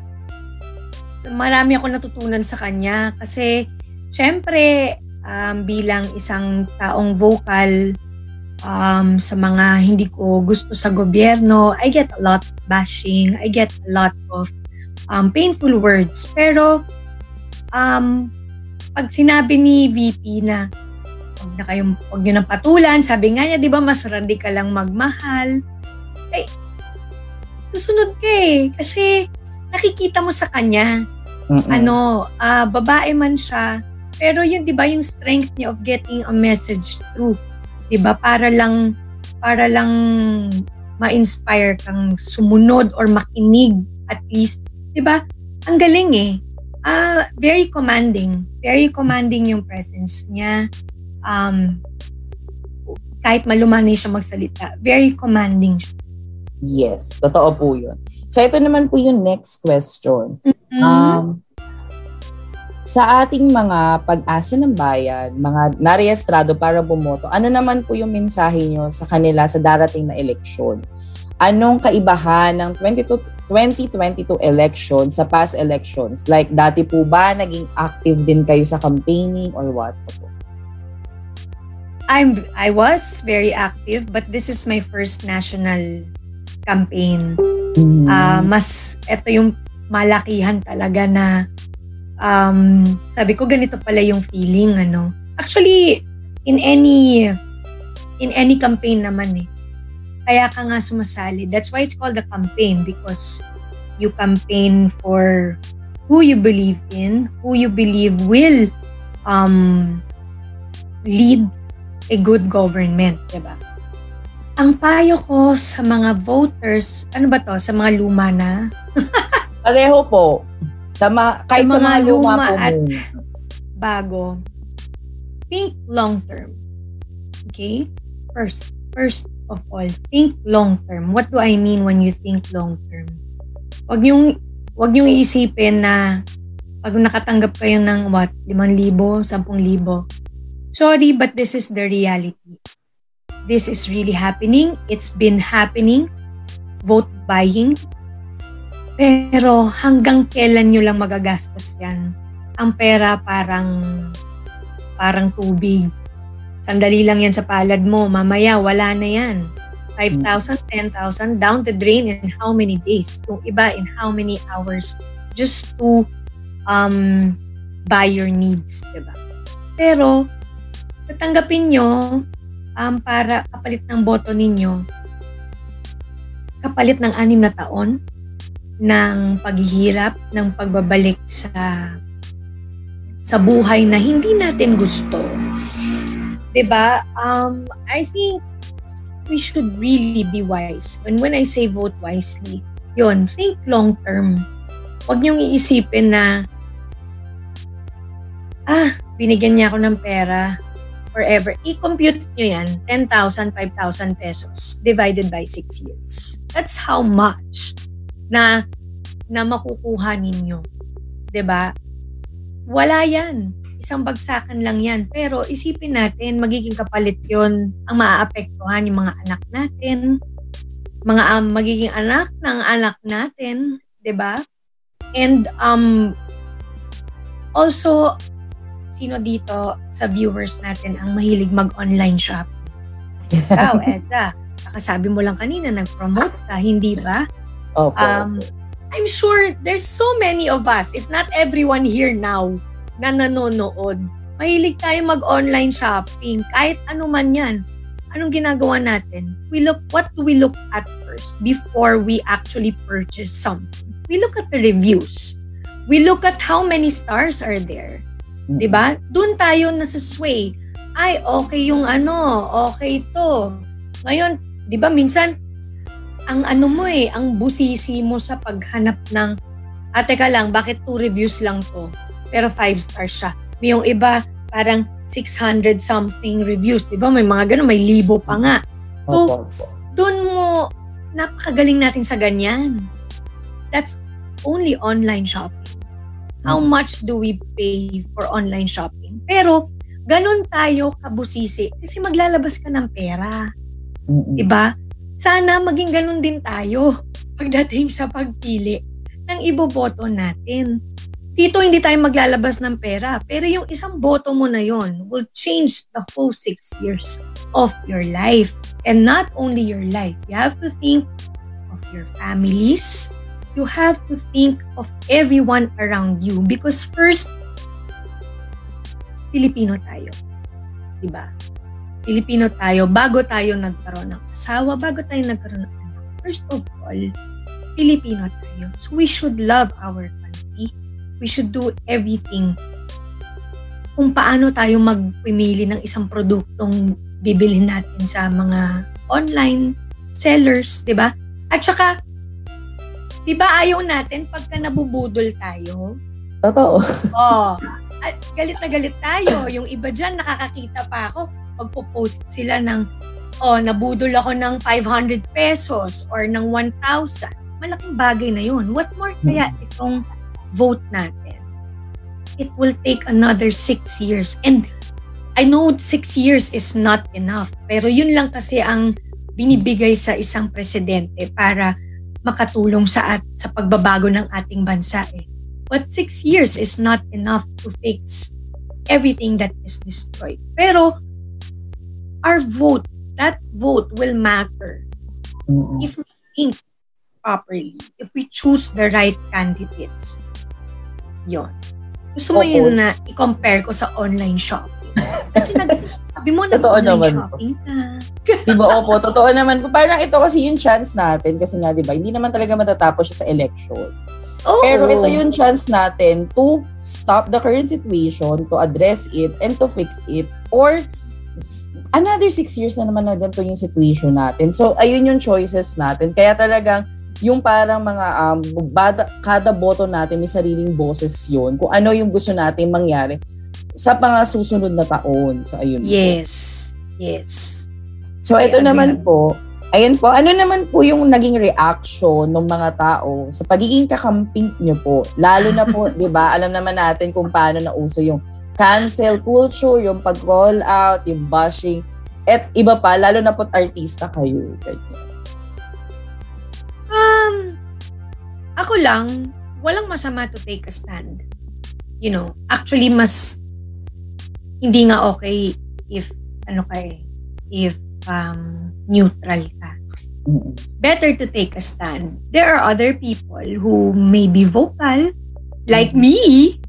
marami ako natutunan sa kanya kasi syempre, um, bilang isang taong vocal um, sa mga hindi ko gusto sa gobyerno, I get a lot of bashing, I get a lot of um, painful words. Pero, um, pag sinabi ni VP na huwag na kayong, huwag nyo nang patulan, sabi nga niya, di ba, mas radikal lang magmahal. Ay, susunod ka eh. Kasi nakikita mo sa kanya, Mm-mm. ano, uh, babae man siya, pero yun, di ba, yung strength niya of getting a message through. Di ba, para lang, para lang ma-inspire kang sumunod or makinig at least. Di ba? Ang galing eh. Uh, very commanding. Very commanding yung presence niya. Um, kahit malumanay siya magsalita, very commanding siya. Yes, totoo po yun. So ito naman po yung next question. Mm-hmm. Um, sa ating mga pag-asa ng bayan, mga nareestrado para bumoto, ano naman po yung mensahe nyo sa kanila sa darating na eleksyon? Anong kaibahan ng 22, 2022 election sa past elections? Like, dati po ba naging active din kayo sa campaigning or what? Po? I'm I was very active but this is my first national campaign. Uh, mas ito yung malakihan talaga na um, sabi ko ganito pala yung feeling ano. Actually in any in any campaign naman eh. Kaya ka nga sumasali. That's why it's called a campaign because you campaign for who you believe in, who you believe will um, lead a good government, 'di ba? Ang payo ko sa mga voters, ano ba to? Sa mga luma na? Pareho po. Sa ma- kahit sa, sa mga, luma, luma po at muna. bago. Think long term. Okay? First, first of all, think long term. What do I mean when you think long term? Wag niyong wag niyong iisipin na pag nakatanggap kayo ng what, 5,000, 10,000. Sorry, but this is the reality this is really happening. It's been happening. Vote buying. Pero hanggang kailan nyo lang magagastos yan? Ang pera parang parang tubig. Sandali lang yan sa palad mo. Mamaya, wala na yan. 5,000, 10,000 down the drain in how many days? Yung iba in how many hours just to um, buy your needs, diba? Pero, tatanggapin nyo um, para kapalit ng boto ninyo, kapalit ng anim na taon ng paghihirap, ng pagbabalik sa sa buhay na hindi natin gusto. 'Di ba? Um I think we should really be wise. And when I say vote wisely, yon think long term. Huwag niyong iisipin na ah, binigyan niya ako ng pera, forever, i-compute nyo yan, 10,000, 5,000 pesos divided by 6 years. That's how much na na makukuha ninyo. ba? Wala yan. Isang bagsakan lang yan. Pero isipin natin, magiging kapalit yon ang maaapektuhan yung mga anak natin, mga um, magiging anak ng anak natin, 'di ba? And um also sino dito sa viewers natin ang mahilig mag-online shop? Ikaw, Eza. Nakasabi mo lang kanina, nag-promote ka, hindi ba? Opo. Um, I'm sure there's so many of us, if not everyone here now, na nanonood. Mahilig tayo mag-online shopping, kahit ano man yan. Anong ginagawa natin? We look, what do we look at first before we actually purchase something? We look at the reviews. We look at how many stars are there. 'Di ba? Doon tayo nasa sway. Ay, okay yung ano, okay to. Ngayon, 'di ba minsan ang ano mo eh, ang busisi mo sa paghanap ng ah, teka lang, bakit two reviews lang to? Pero five stars siya. May yung iba, parang 600 something reviews. Di ba? May mga ganun, may libo pa nga. So, doon mo, napakagaling natin sa ganyan. That's only online shopping how mm. much do we pay for online shopping. Pero, ganun tayo kabusisi kasi maglalabas ka ng pera. Mm-mm. Diba? Sana maging ganun din tayo pagdating sa pagpili ng iboboto natin. dito hindi tayo maglalabas ng pera. Pero yung isang boto mo na yon will change the whole six years of your life. And not only your life, you have to think of your families. You have to think of everyone around you. Because first, Pilipino tayo. Diba? Pilipino tayo. Bago tayo nagkaroon ng asawa, bago tayo nagkaroon ng anak. First of all, Pilipino tayo. So we should love our country we should do everything kung paano tayo magpimili ng isang produktong bibilhin natin sa mga online sellers, 'di ba? At saka 'di ba ayaw natin pagka nabubudol tayo? Totoo. Oh. At galit na galit tayo. Yung iba diyan nakakakita pa ako magpo-post sila ng oh, nabudol ako ng 500 pesos or ng 1,000. Malaking bagay na 'yun. What more kaya hmm. itong vote natin, it will take another six years. And I know six years is not enough, pero yun lang kasi ang binibigay sa isang presidente para makatulong sa at sa pagbabago ng ating bansa eh. But six years is not enough to fix everything that is destroyed. Pero our vote, that vote will matter if we think properly, if we choose the right candidates. Yon. Gusto mo Oo. yun na i-compare ko sa online shopping? Kasi nag, sabi mo na Totoo naman shopping ka. Di ba? Opo, totoo naman po. Parang ito kasi yung chance natin kasi nga, di ba, hindi naman talaga matatapos siya sa election. Oh. Pero ito yung chance natin to stop the current situation, to address it, and to fix it. Or another six years na naman na ganito yung situation natin. So, ayun yung choices natin. Kaya talagang yung parang mga um, bada, kada boto natin may sariling boses yon kung ano yung gusto natin mangyari sa mga susunod na taon. So, ayun Yes. Po. Yes. So, ito Ay, naman po, ayun po, ano naman po yung naging reaction ng mga tao sa pagiging kakamping nyo po? Lalo na po, di ba, alam naman natin kung paano nauso yung cancel culture, yung pag-roll out, yung bashing, at iba pa, lalo na po artista kayo. Ganyan. Um, ako lang, walang masama to take a stand. You know, actually mas hindi nga okay if ano ka eh, if um, neutral ka. Better to take a stand. There are other people who may be vocal, like me.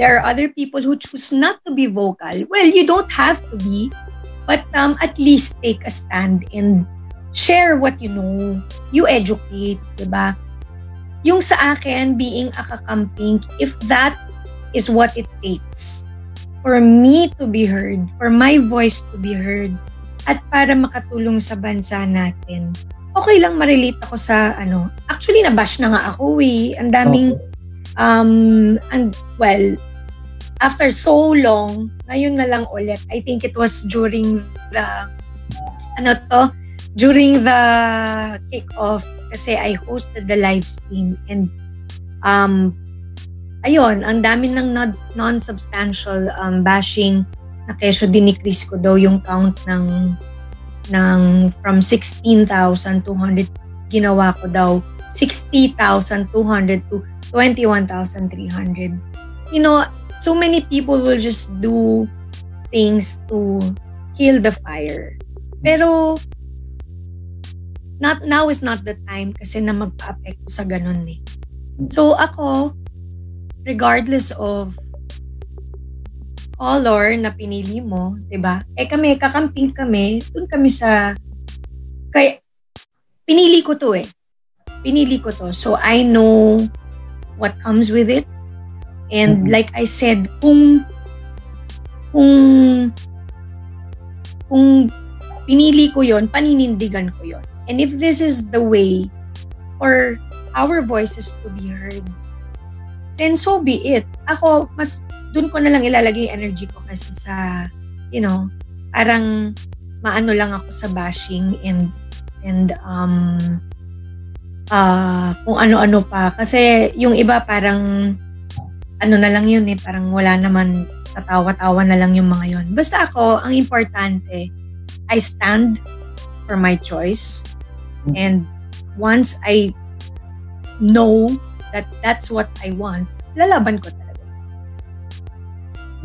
There are other people who choose not to be vocal. Well, you don't have to be, but um, at least take a stand and share what you know, you educate, di ba? Yung sa akin, being a kakamping, if that is what it takes for me to be heard, for my voice to be heard, at para makatulong sa bansa natin, okay lang ma-relate ako sa ano. Actually, nabash na nga ako eh. Ang daming, um, and, well, after so long, ngayon na lang ulit. I think it was during the, ano to, during the kick-off, kasi I hosted the live stream and um, ayun, ang dami ng non-substantial um, bashing na kesyo dinikris ko daw yung count ng ng from 16,200 ginawa ko daw 60,200 to 21,300. You know, so many people will just do things to kill the fire. Pero not now is not the time kasi na magpa-apekto sa ganun eh. So ako, regardless of color na pinili mo, 'di ba? Eh kami kakamping kami, doon kami sa kay pinili ko 'to eh. Pinili ko 'to. So I know what comes with it. And mm-hmm. like I said, kung kung kung pinili ko 'yon, paninindigan ko 'yon. And if this is the way for our voices to be heard, then so be it. Ako, mas dun ko na lang ilalagay energy ko kasi sa, you know, parang maano lang ako sa bashing and and um uh, kung ano-ano pa. Kasi yung iba parang ano na lang yun eh, parang wala naman tatawa-tawa na lang yung mga yon. Basta ako, ang importante, I stand for my choice. And once I know that that's what I want, lalaban ko talaga.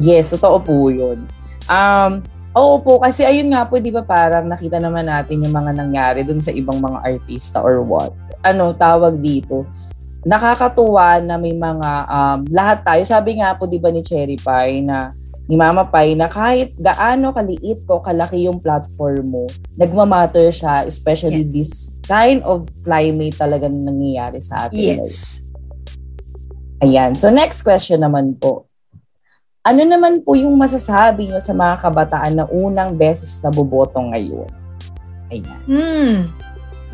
Yes, totoo po yun. Um, oo po, kasi ayun nga po, di ba parang nakita naman natin yung mga nangyari dun sa ibang mga artista or what. Ano, tawag dito. Nakakatuwa na may mga, um, lahat tayo, sabi nga po di ba ni Cherry Pie na ni Mama Pai na kahit gaano kaliit ko kalaki yung platform mo, nagmamatter siya, especially Yes. this kind of climate talaga na nangyayari sa atin. Yes. Ayan. So next question naman po. Ano naman po yung masasabi nyo sa mga kabataan na unang beses na boboto ngayon? Ayan. Hmm.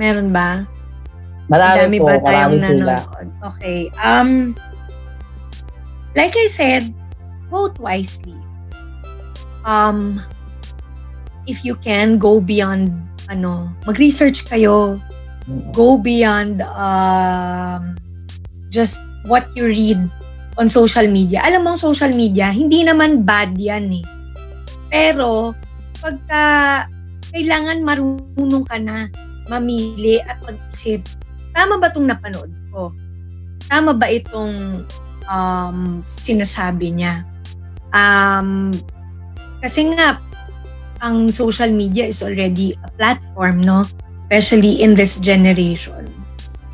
Meron ba? Marami Madami po, ba marami sila. nanonood? Okay. Um, like I said, vote wisely. Um, if you can, go beyond, ano, mag-research kayo. Go beyond um, just what you read on social media. Alam mo, social media, hindi naman bad yan eh. Pero, pagka kailangan marunong ka na mamili at mag-isip, tama ba itong napanood ko? Tama ba itong um, sinasabi niya? Um, kasi nga, ang social media is already a platform, no? Especially in this generation.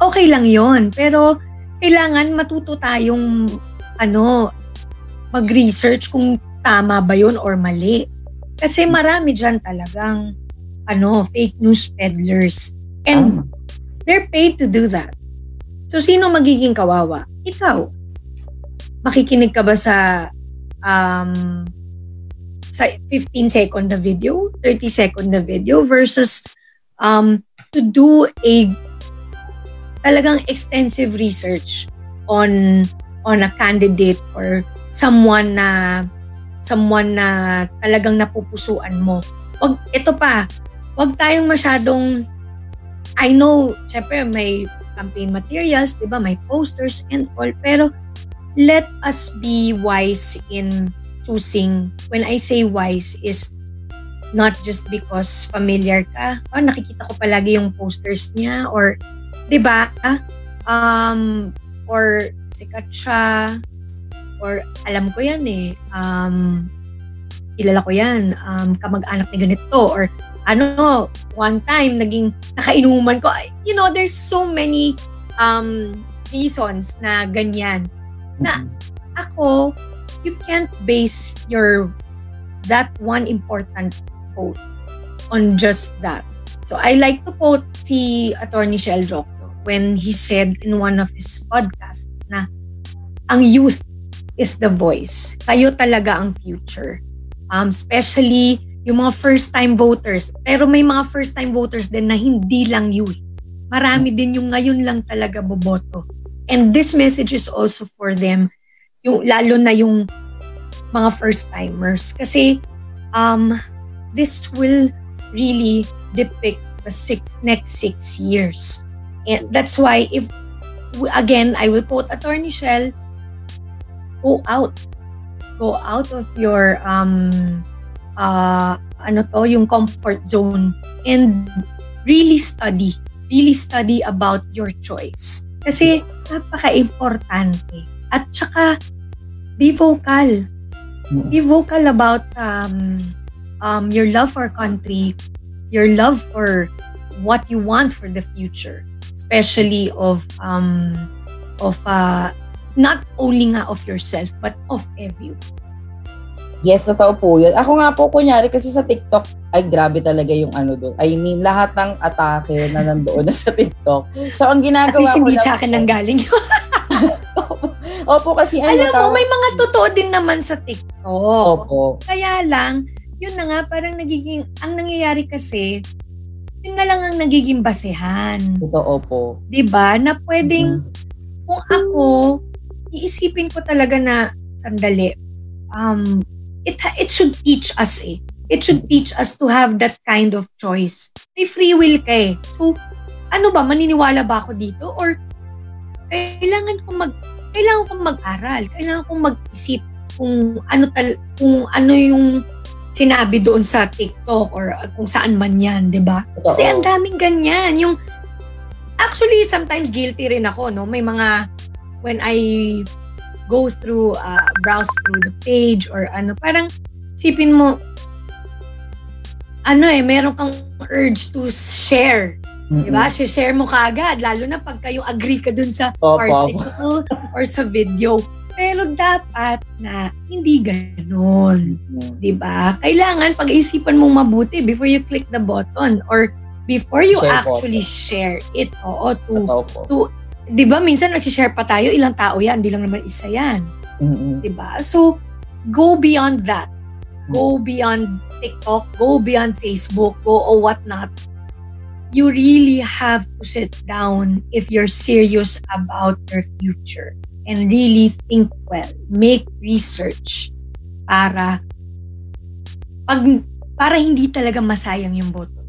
Okay lang yon pero kailangan matuto tayong ano, mag-research kung tama ba yun or mali. Kasi marami dyan talagang ano, fake news peddlers. And Tama. they're paid to do that. So, sino magiging kawawa? Ikaw. Makikinig ka ba sa um, sa 15 second na video, 30 second na video versus um, to do a talagang extensive research on on a candidate or someone na someone na talagang napupusuan mo. Wag ito pa, wag tayong masyadong I know, syempre may campaign materials, 'di ba? May posters and all, pero let us be wise in choosing. When I say wise is not just because familiar ka, oh, nakikita ko palagi yung posters niya or 'di ba? Um or sikat siya or alam ko yan eh. Um kilala ko yan. Um kamag-anak ni ganito or ano, one time naging nakainuman ko. You know, there's so many um reasons na ganyan. Na ako, you can't base your that one important quote on just that. So I like to quote si Attorney Shell when he said in one of his podcasts na ang youth is the voice. Kayo talaga ang future. Um, especially yung mga first-time voters. Pero may mga first-time voters din na hindi lang youth. Marami din yung ngayon lang talaga boboto. And this message is also for them, yung, lalo na yung mga first-timers. Kasi um, this will really depict the six, next six years. And that's why if, again, I will quote Attorney Shell, go out. Go out of your um, uh, ano to, yung comfort zone and really study. Really study about your choice. Kasi napaka-importante. At saka, be vocal. Be vocal about um, um, your love for country, your love for what you want for the future, especially of um, of uh, not only nga of yourself but of everyone. Yes, totoo po yun. Ako nga po, kunyari, kasi sa TikTok, ay grabe talaga yung ano doon. I mean, lahat ng atake na nandoon na sa TikTok. So, ang At ginagawa least ko hindi lang sa akin nang galing. Opo, kasi ano Alam mo, tawag- may mga totoo din naman sa TikTok. Opo. Kaya lang, yun na nga, parang nagiging, ang nangyayari kasi, yun na lang ang nagiging basehan. Totoo po. 'Di ba Na pwedeng, Mm. kung ako, iisipin ko talaga na, sandali, um, it, it should teach us eh. It should teach us to have that kind of choice. May free will ka eh. So, ano ba, maniniwala ba ako dito? Or, kailangan kong mag, kailangan kong mag-aral. Kailangan kong mag-isip kung ano tal, kung ano yung sinabi doon sa TikTok or uh, kung saan man yan, di ba? Kasi ang daming ganyan. Yung, actually, sometimes guilty rin ako, no? May mga, when I go through, uh, browse through the page or ano, parang sipin mo, ano eh, meron kang urge to share. Mm-hmm. Diba? Share mo kagad, lalo na pag kayo agree ka dun sa Opo. article or sa video. Pero dapat na hindi ganon. Mm-hmm. Diba? Kailangan pag-isipan mong mabuti before you click the button or before you share actually photo. share it. Oo, to, to, di ba minsan nag-share pa tayo, ilang tao yan, hindi lang naman isa yan. Mm-hmm. Di ba? So, go beyond that. Go beyond TikTok, go beyond Facebook, go or whatnot. You really have to sit down if you're serious about your future and really think well. Make research para pag para hindi talaga masayang yung boto.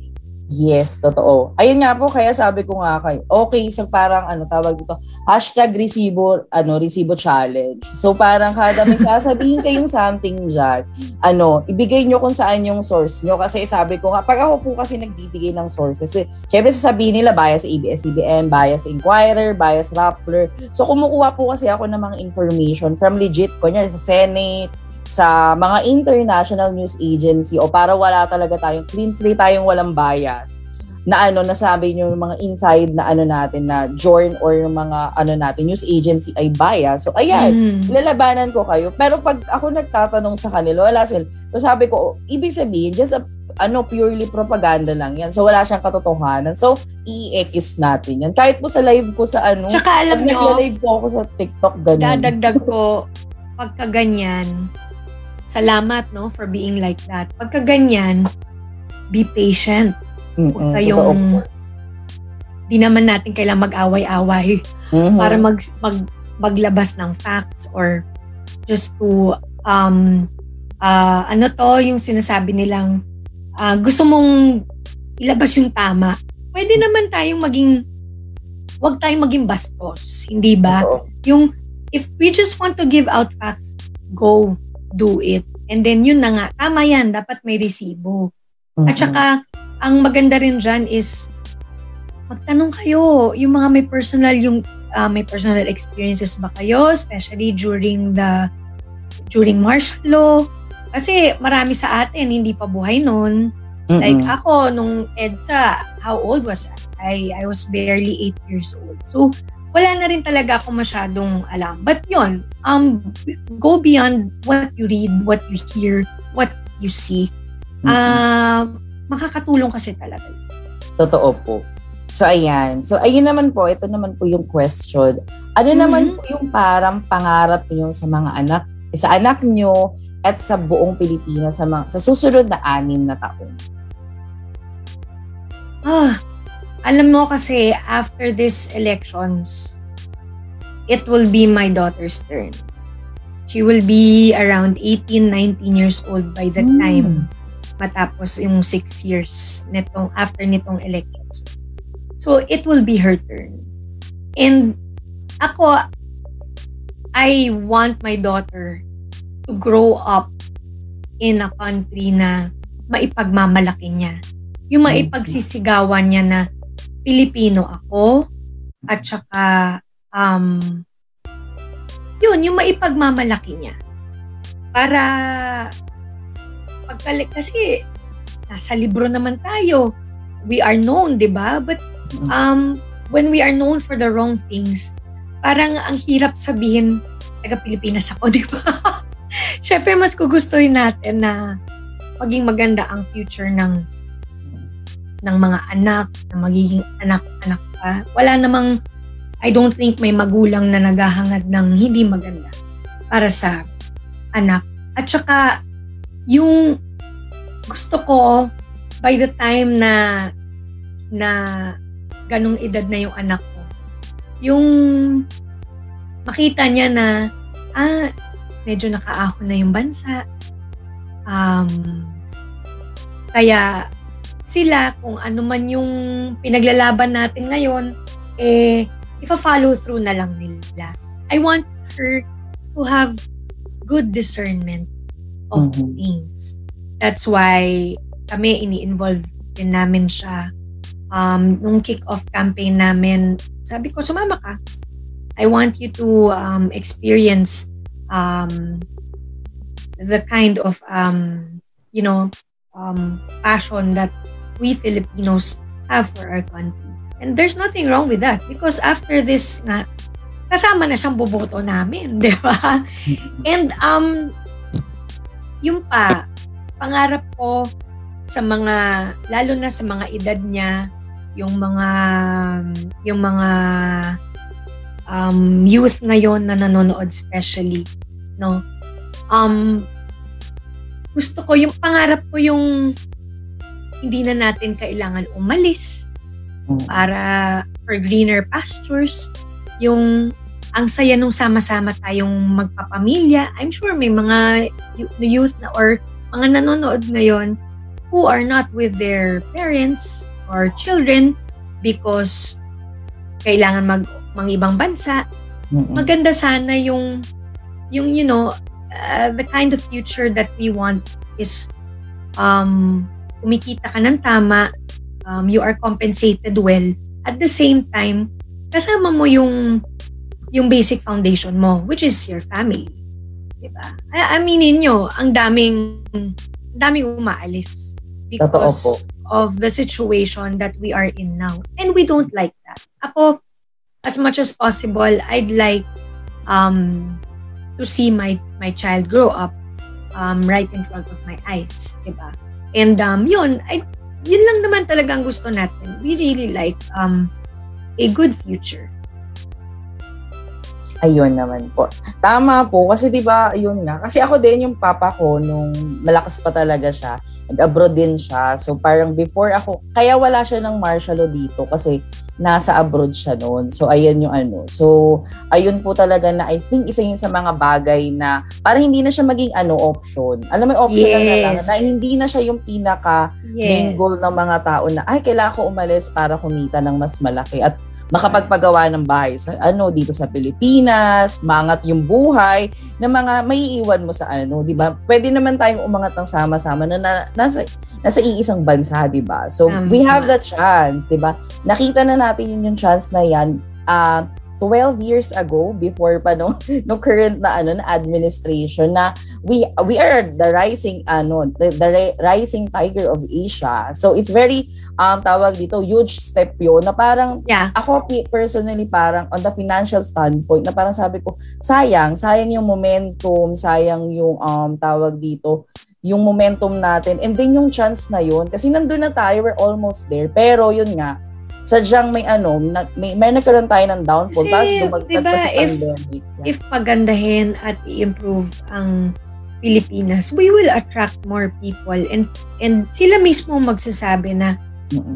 Yes, totoo. Ayun nga po, kaya sabi ko nga kay, okay, so parang ano tawag dito, hashtag resibo, ano, resibo challenge. So parang kada may sasabihin kayong something dyan, ano, ibigay nyo kung saan yung source nyo. Kasi sabi ko nga, pag ako po kasi nagbibigay ng sources, eh, syempre sasabihin nila bias ABS-CBN, bias Inquirer, bias Rappler. So kumukuha po kasi ako ng mga information from legit, kunya sa Senate, sa mga international news agency o para wala talaga tayong clean slate tayong walang bias na ano nasabi niyo yung mga inside na ano natin na join or yung mga ano natin news agency ay bias. So ayan, mm. lalabanan ko kayo. Pero pag ako nagtatanong sa kanila, wala sila. So sabi ko, ibig sabihin just a, ano purely propaganda lang yan. So wala siyang katotohanan. So i-ekis natin yan. Kahit po sa live ko sa ano, Tsaka alam nyo, live po ako sa TikTok ganun. Dadagdag ko pagka ganyan, salamat no for being like that. Pagka ganyan, be patient. Huwag kayong di naman natin kailangan mag-away-away mm-hmm. para mag, mag maglabas ng facts or just to um uh, ano to yung sinasabi nilang uh, gusto mong ilabas yung tama. Pwede naman tayong maging wag tayong maging bastos, hindi ba? Yung if we just want to give out facts, go do it. And then yun na nga, tama yan, dapat may resibo. Mm-hmm. At saka, ang maganda rin dyan is, magtanong kayo, yung mga may personal, yung uh, may personal experiences ba kayo, especially during the, during martial law. Kasi marami sa atin, hindi pa buhay noon. Mm-hmm. Like ako, nung EDSA, how old was I? I was barely 8 years old. So, wala na rin talaga ako masyadong alam. But yon um, go beyond what you read, what you hear, what you see. Mm-hmm. Uh, makakatulong kasi talaga. Totoo po. So, ayan. So, ayun naman po, ito naman po yung question. Ano mm-hmm. naman po yung parang pangarap niyo sa mga anak, sa anak niyo at sa buong Pilipinas sa, mga, sa susunod na anim na taon? Ah, alam mo kasi, after these elections, it will be my daughter's turn. She will be around 18, 19 years old by the mm. time matapos yung 6 years nitong, after nitong elections. So, it will be her turn. And ako, I want my daughter to grow up in a country na maipagmamalaki niya. Yung maipagsisigawan niya na Pilipino ako at saka um, yun, yung maipagmamalaki niya. Para pagkalik, kasi nasa libro naman tayo. We are known, di ba? But um, when we are known for the wrong things, parang ang hirap sabihin, taga Pilipinas ako, di ba? Siyempre, mas gugustuhin natin na maging maganda ang future ng ng mga anak, na magiging anak-anak pa. Wala namang, I don't think may magulang na naghahangad ng hindi maganda para sa anak. At saka, yung gusto ko, by the time na na ganong edad na yung anak ko, yung makita niya na, ah, medyo nakaahon na yung bansa. Um, kaya sila kung ano man yung pinaglalaban natin ngayon, eh, ifa-follow through na lang nila. I want her to have good discernment of mm-hmm. things. That's why kami ini-involve din namin siya. Um, nung kick-off campaign namin, sabi ko, sumama ka. I want you to um, experience um, the kind of um, you know um, passion that we Filipinos have for our country. And there's nothing wrong with that because after this nga, kasama na siyang boboto namin, di ba? And um, yung pa, pangarap ko sa mga, lalo na sa mga edad niya, yung mga, yung mga um, youth ngayon na nanonood especially, no? Um, gusto ko, yung pangarap ko yung hindi na natin kailangan umalis mm. para for greener pastures. Yung ang saya nung sama-sama tayong magpapamilya. I'm sure may mga youth na or mga nanonood ngayon who are not with their parents or children because kailangan mag mga ibang bansa. Maganda sana yung yung you know uh, the kind of future that we want is um, kumikita ka ng tama, um, you are compensated well. At the same time, kasama mo yung yung basic foundation mo, which is your family. Diba? Ay, aminin nyo, ang daming, daming umaalis because of the situation that we are in now. And we don't like that. Ako, as much as possible, I'd like um, to see my my child grow up um, right in front of my eyes, di ba? And um, yun, I, yun lang naman talaga ang gusto natin. We really like um, a good future. Ayun naman po. Tama po kasi 'di ba, yun nga. Kasi ako din yung papa ko nung malakas pa talaga siya nag-abroad din siya. So parang before ako, kaya wala siya ng martial law dito kasi nasa abroad siya noon. So ayan yung ano. So ayun po talaga na I think isa yun sa mga bagay na parang hindi na siya maging ano option. Alam mo option yes. na lang na hindi na siya yung pinaka yes. main goal ng mga tao na ay kailangan ko umalis para kumita ng mas malaki at makapagpagawa ng bahay sa ano dito sa Pilipinas, mangat yung buhay ng mga maiiwan mo sa ano, 'di ba? Pwede naman tayong umangat ng sama-sama na, na nasa nasa iisang bansa, 'di ba? So um, we have the chance, 'di ba? Nakita na natin yun yung chance na 'yan. Uh, 12 years ago before pa no no current na ano na administration na we we are the rising ano the, the rising tiger of Asia. So it's very um tawag dito huge step yo na parang yeah. ako personally parang on the financial standpoint na parang sabi ko sayang sayang yung momentum sayang yung um tawag dito yung momentum natin. And then yung chance na yun kasi nandun na tayo we're almost there. Pero yun nga sadyang may ano, na, may, may nagkaroon tayo ng downfall, tapos dumagdag diba, pa sa if, pandemic. If pagandahin at i-improve ang Pilipinas, we will attract more people and and sila mismo magsasabi na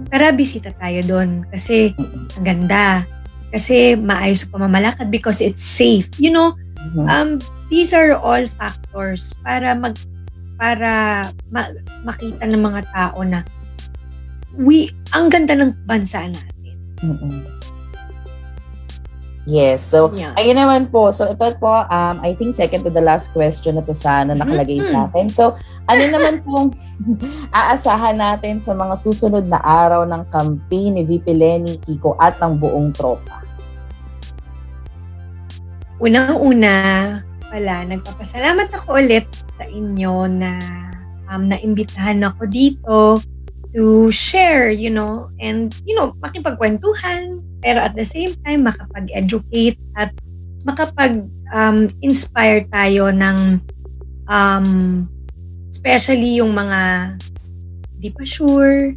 tara bisita tayo doon kasi ang ganda kasi maayos ang pamamalakad because it's safe you know mm-hmm. um these are all factors para mag para ma, makita ng mga tao na we, ang ganda ng bansa natin. Mm-mm. Yes. So, yeah. ayun naman po. So, ito po, um, I think second to the last question na to sana nakalagay mm-hmm. sa akin. So, ano naman pong aasahan natin sa mga susunod na araw ng campaign ni VP Lenny, Kiko at ng buong tropa? Unang-una pala, nagpapasalamat ako ulit sa inyo na um, naimbitahan ako dito to share, you know, and, you know, makipagkwentuhan, pero at the same time, makapag-educate at makapag-inspire um, tayo ng um, especially yung mga di pa sure,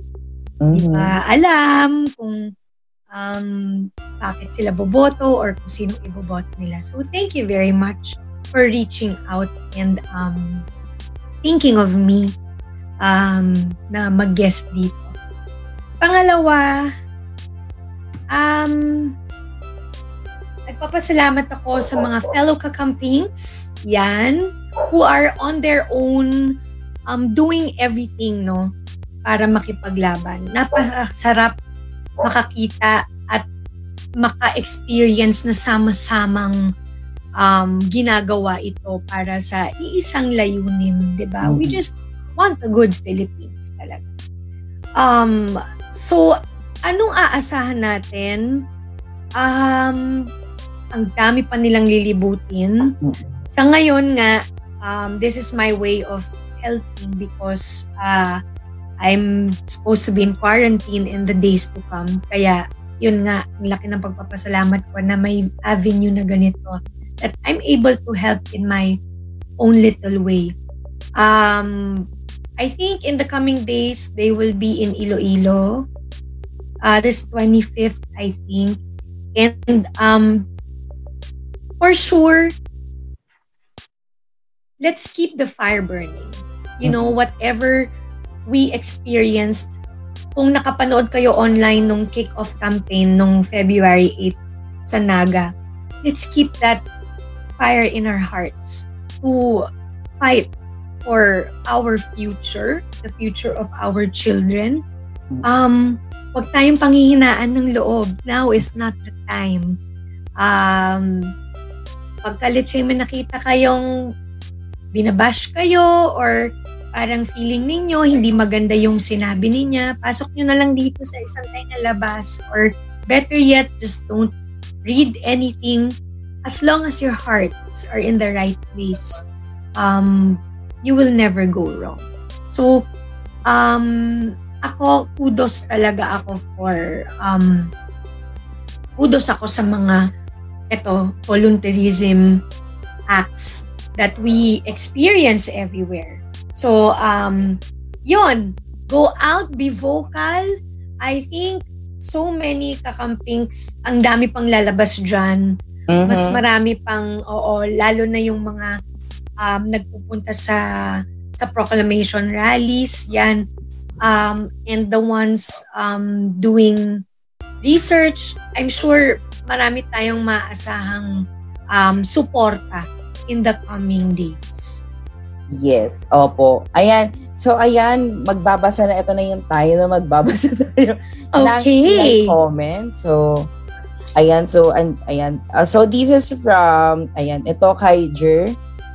mm-hmm. di pa alam kung um, bakit sila boboto or kung sino iboboto nila. So, thank you very much for reaching out and um, thinking of me um, na mag-guest dito. Pangalawa, um, nagpapasalamat ako sa mga fellow kakampings, yan, who are on their own um, doing everything, no, para makipaglaban. Napasarap makakita at maka-experience na sama-samang um, ginagawa ito para sa iisang layunin, di ba? Mm-hmm. We just want a good Philippines talaga. Um, so, anong aasahan natin? Um, ang dami pa nilang lilibutin. Sa ngayon nga, um, this is my way of helping because uh, I'm supposed to be in quarantine in the days to come. Kaya, yun nga, ang laki ng pagpapasalamat ko na may avenue na ganito that I'm able to help in my own little way. Um, I think in the coming days, they will be in Iloilo. Uh, this 25th, I think. And um, for sure, let's keep the fire burning. You know, mm-hmm. whatever we experienced, kung nakapanood kayo online nung kick-off campaign nung February 8 sa Naga, let's keep that fire in our hearts to fight for our future, the future of our children. Um, wag tayong panghihinaan ng loob. Now is not the time. Um, pagka let's say may nakita kayong binabash kayo or parang feeling ninyo hindi maganda yung sinabi niya, pasok nyo na lang dito sa isang tayo na labas or better yet, just don't read anything as long as your hearts are in the right place. Um, you will never go wrong. So, um, ako, kudos talaga ako for, um, kudos ako sa mga, ito, volunteerism acts that we experience everywhere. So, um, yon go out, be vocal. I think so many kakampings, ang dami pang lalabas dyan. Mm-hmm. Mas marami pang, oo, lalo na yung mga um, nagpupunta sa sa proclamation rallies, yan. Um, and the ones um, doing research, I'm sure marami tayong maasahang um, suporta in the coming days. Yes, opo. Ayan. So, ayan, magbabasa na. Ito na yung tayo na magbabasa tayo okay. ng comment. So, ayan. So, and, ayan. Uh, so, this is from, ayan, ito kay Jer.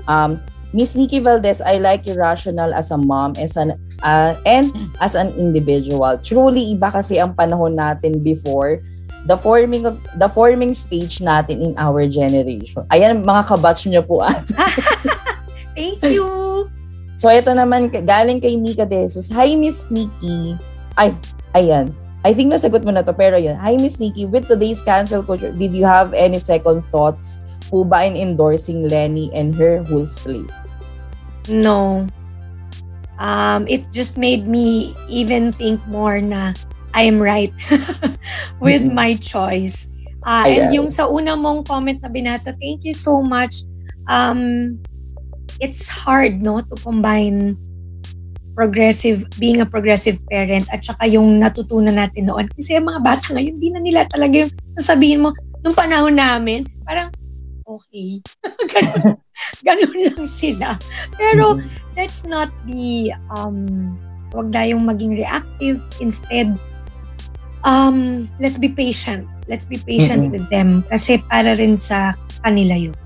Um, Miss Nikki Valdez, I like your rational as a mom as an, uh, and as an individual. Truly, iba kasi ang panahon natin before the forming of the forming stage natin in our generation. Ayan mga kabatch niyo po at. Thank you. So ito naman galing kay Mika De Jesus. Hi Miss Nikki. Ay, ayan. I think nasagot mo na to pero yun. Hi Miss Nikki, with today's cancel culture, did you have any second thoughts po ba in endorsing Lenny and her whole slate? No. Um, it just made me even think more na I am right with mm-hmm. my choice. Uh, and yung sa una mong comment na binasa, thank you so much. Um, it's hard no to combine progressive being a progressive parent at saka yung natutunan natin noon kasi yung mga bata ngayon hindi na nila talaga yung sasabihin mo nung panahon namin parang okay ganun, ganun lang sila pero mm-hmm. let's not be um wag tayong maging reactive instead um, let's be patient. Let's be patient mm-hmm. with them kasi para rin sa kanila yun.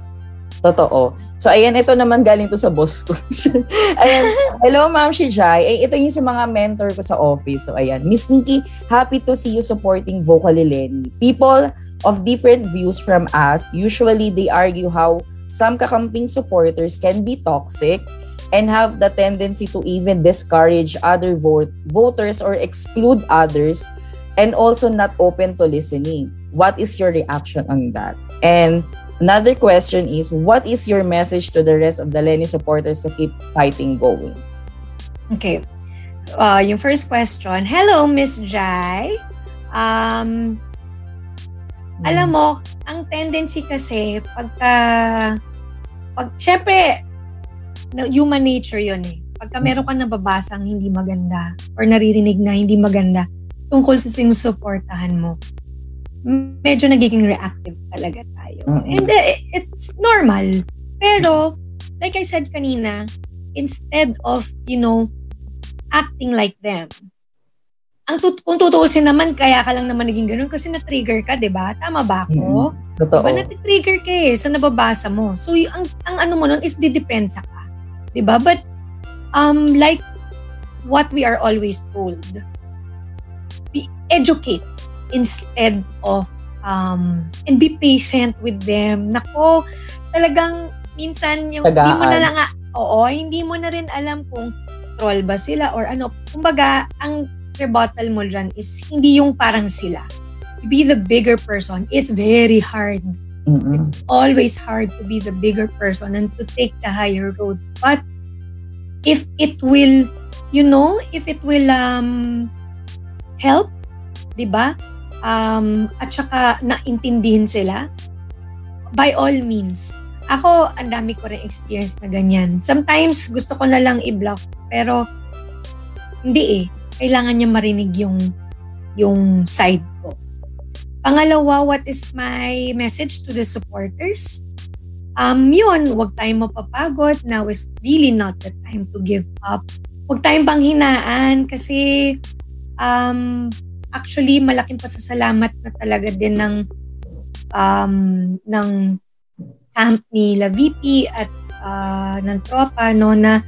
Totoo. So, ayan, ito naman galing to sa boss ko. ayan, hello ma'am si Jai. Ay, ito yung sa mga mentor ko sa office. So, ayan, Miss Nikki, happy to see you supporting Vocally Lenny. People of different views from us, usually they argue how some kakamping supporters can be toxic and have the tendency to even discourage other vote voters or exclude others and also not open to listening. What is your reaction on that? And another question is, what is your message to the rest of the Lenny supporters to keep fighting going? Okay. Uh, yung first question, hello, Miss Jai. Um. Alam mo, ang tendency kasi, pagka, pag, syempre, human nature yun eh. Pagka meron ka nababasang hindi maganda or naririnig na hindi maganda, tungkol sa sinusuportahan mo, medyo nagiging reactive talaga tayo. Mm-hmm. And uh, it's normal. Pero, like I said kanina, instead of, you know, acting like them, ang tut- kung tutuusin naman, kaya ka lang naman naging ganun kasi na-trigger ka, di ba? Tama ba ako? Mm-hmm. Totoo. Diba na-trigger ka eh sa nababasa mo. So, y- ang, ang ano mo nun is didepensa ka. Di ba? But, um, like what we are always told, educate instead of um, and be patient with them. Nako, talagang minsan yung Tagaan. hindi mo na lang, oo, hindi mo na rin alam kung troll ba sila or ano. Kumbaga, ang rebuttal mo dyan is hindi yung parang sila. To be the bigger person, it's very hard. Mm-mm. It's always hard to be the bigger person and to take the higher road. But if it will, you know, if it will um, help, di ba? Um, at saka naintindihin sila, by all means. Ako, ang dami ko rin experience na ganyan. Sometimes, gusto ko na lang i-block, pero hindi eh. Kailangan niya marinig yung yung side ko. Pangalawa, what is my message to the supporters? Um, yun, huwag tayong mapapagod. Now is really not the time to give up. Huwag tayong panghinaan kasi um, actually malaking pasasalamat na talaga din ng um, ng camp ni La VP at uh, ng tropa no na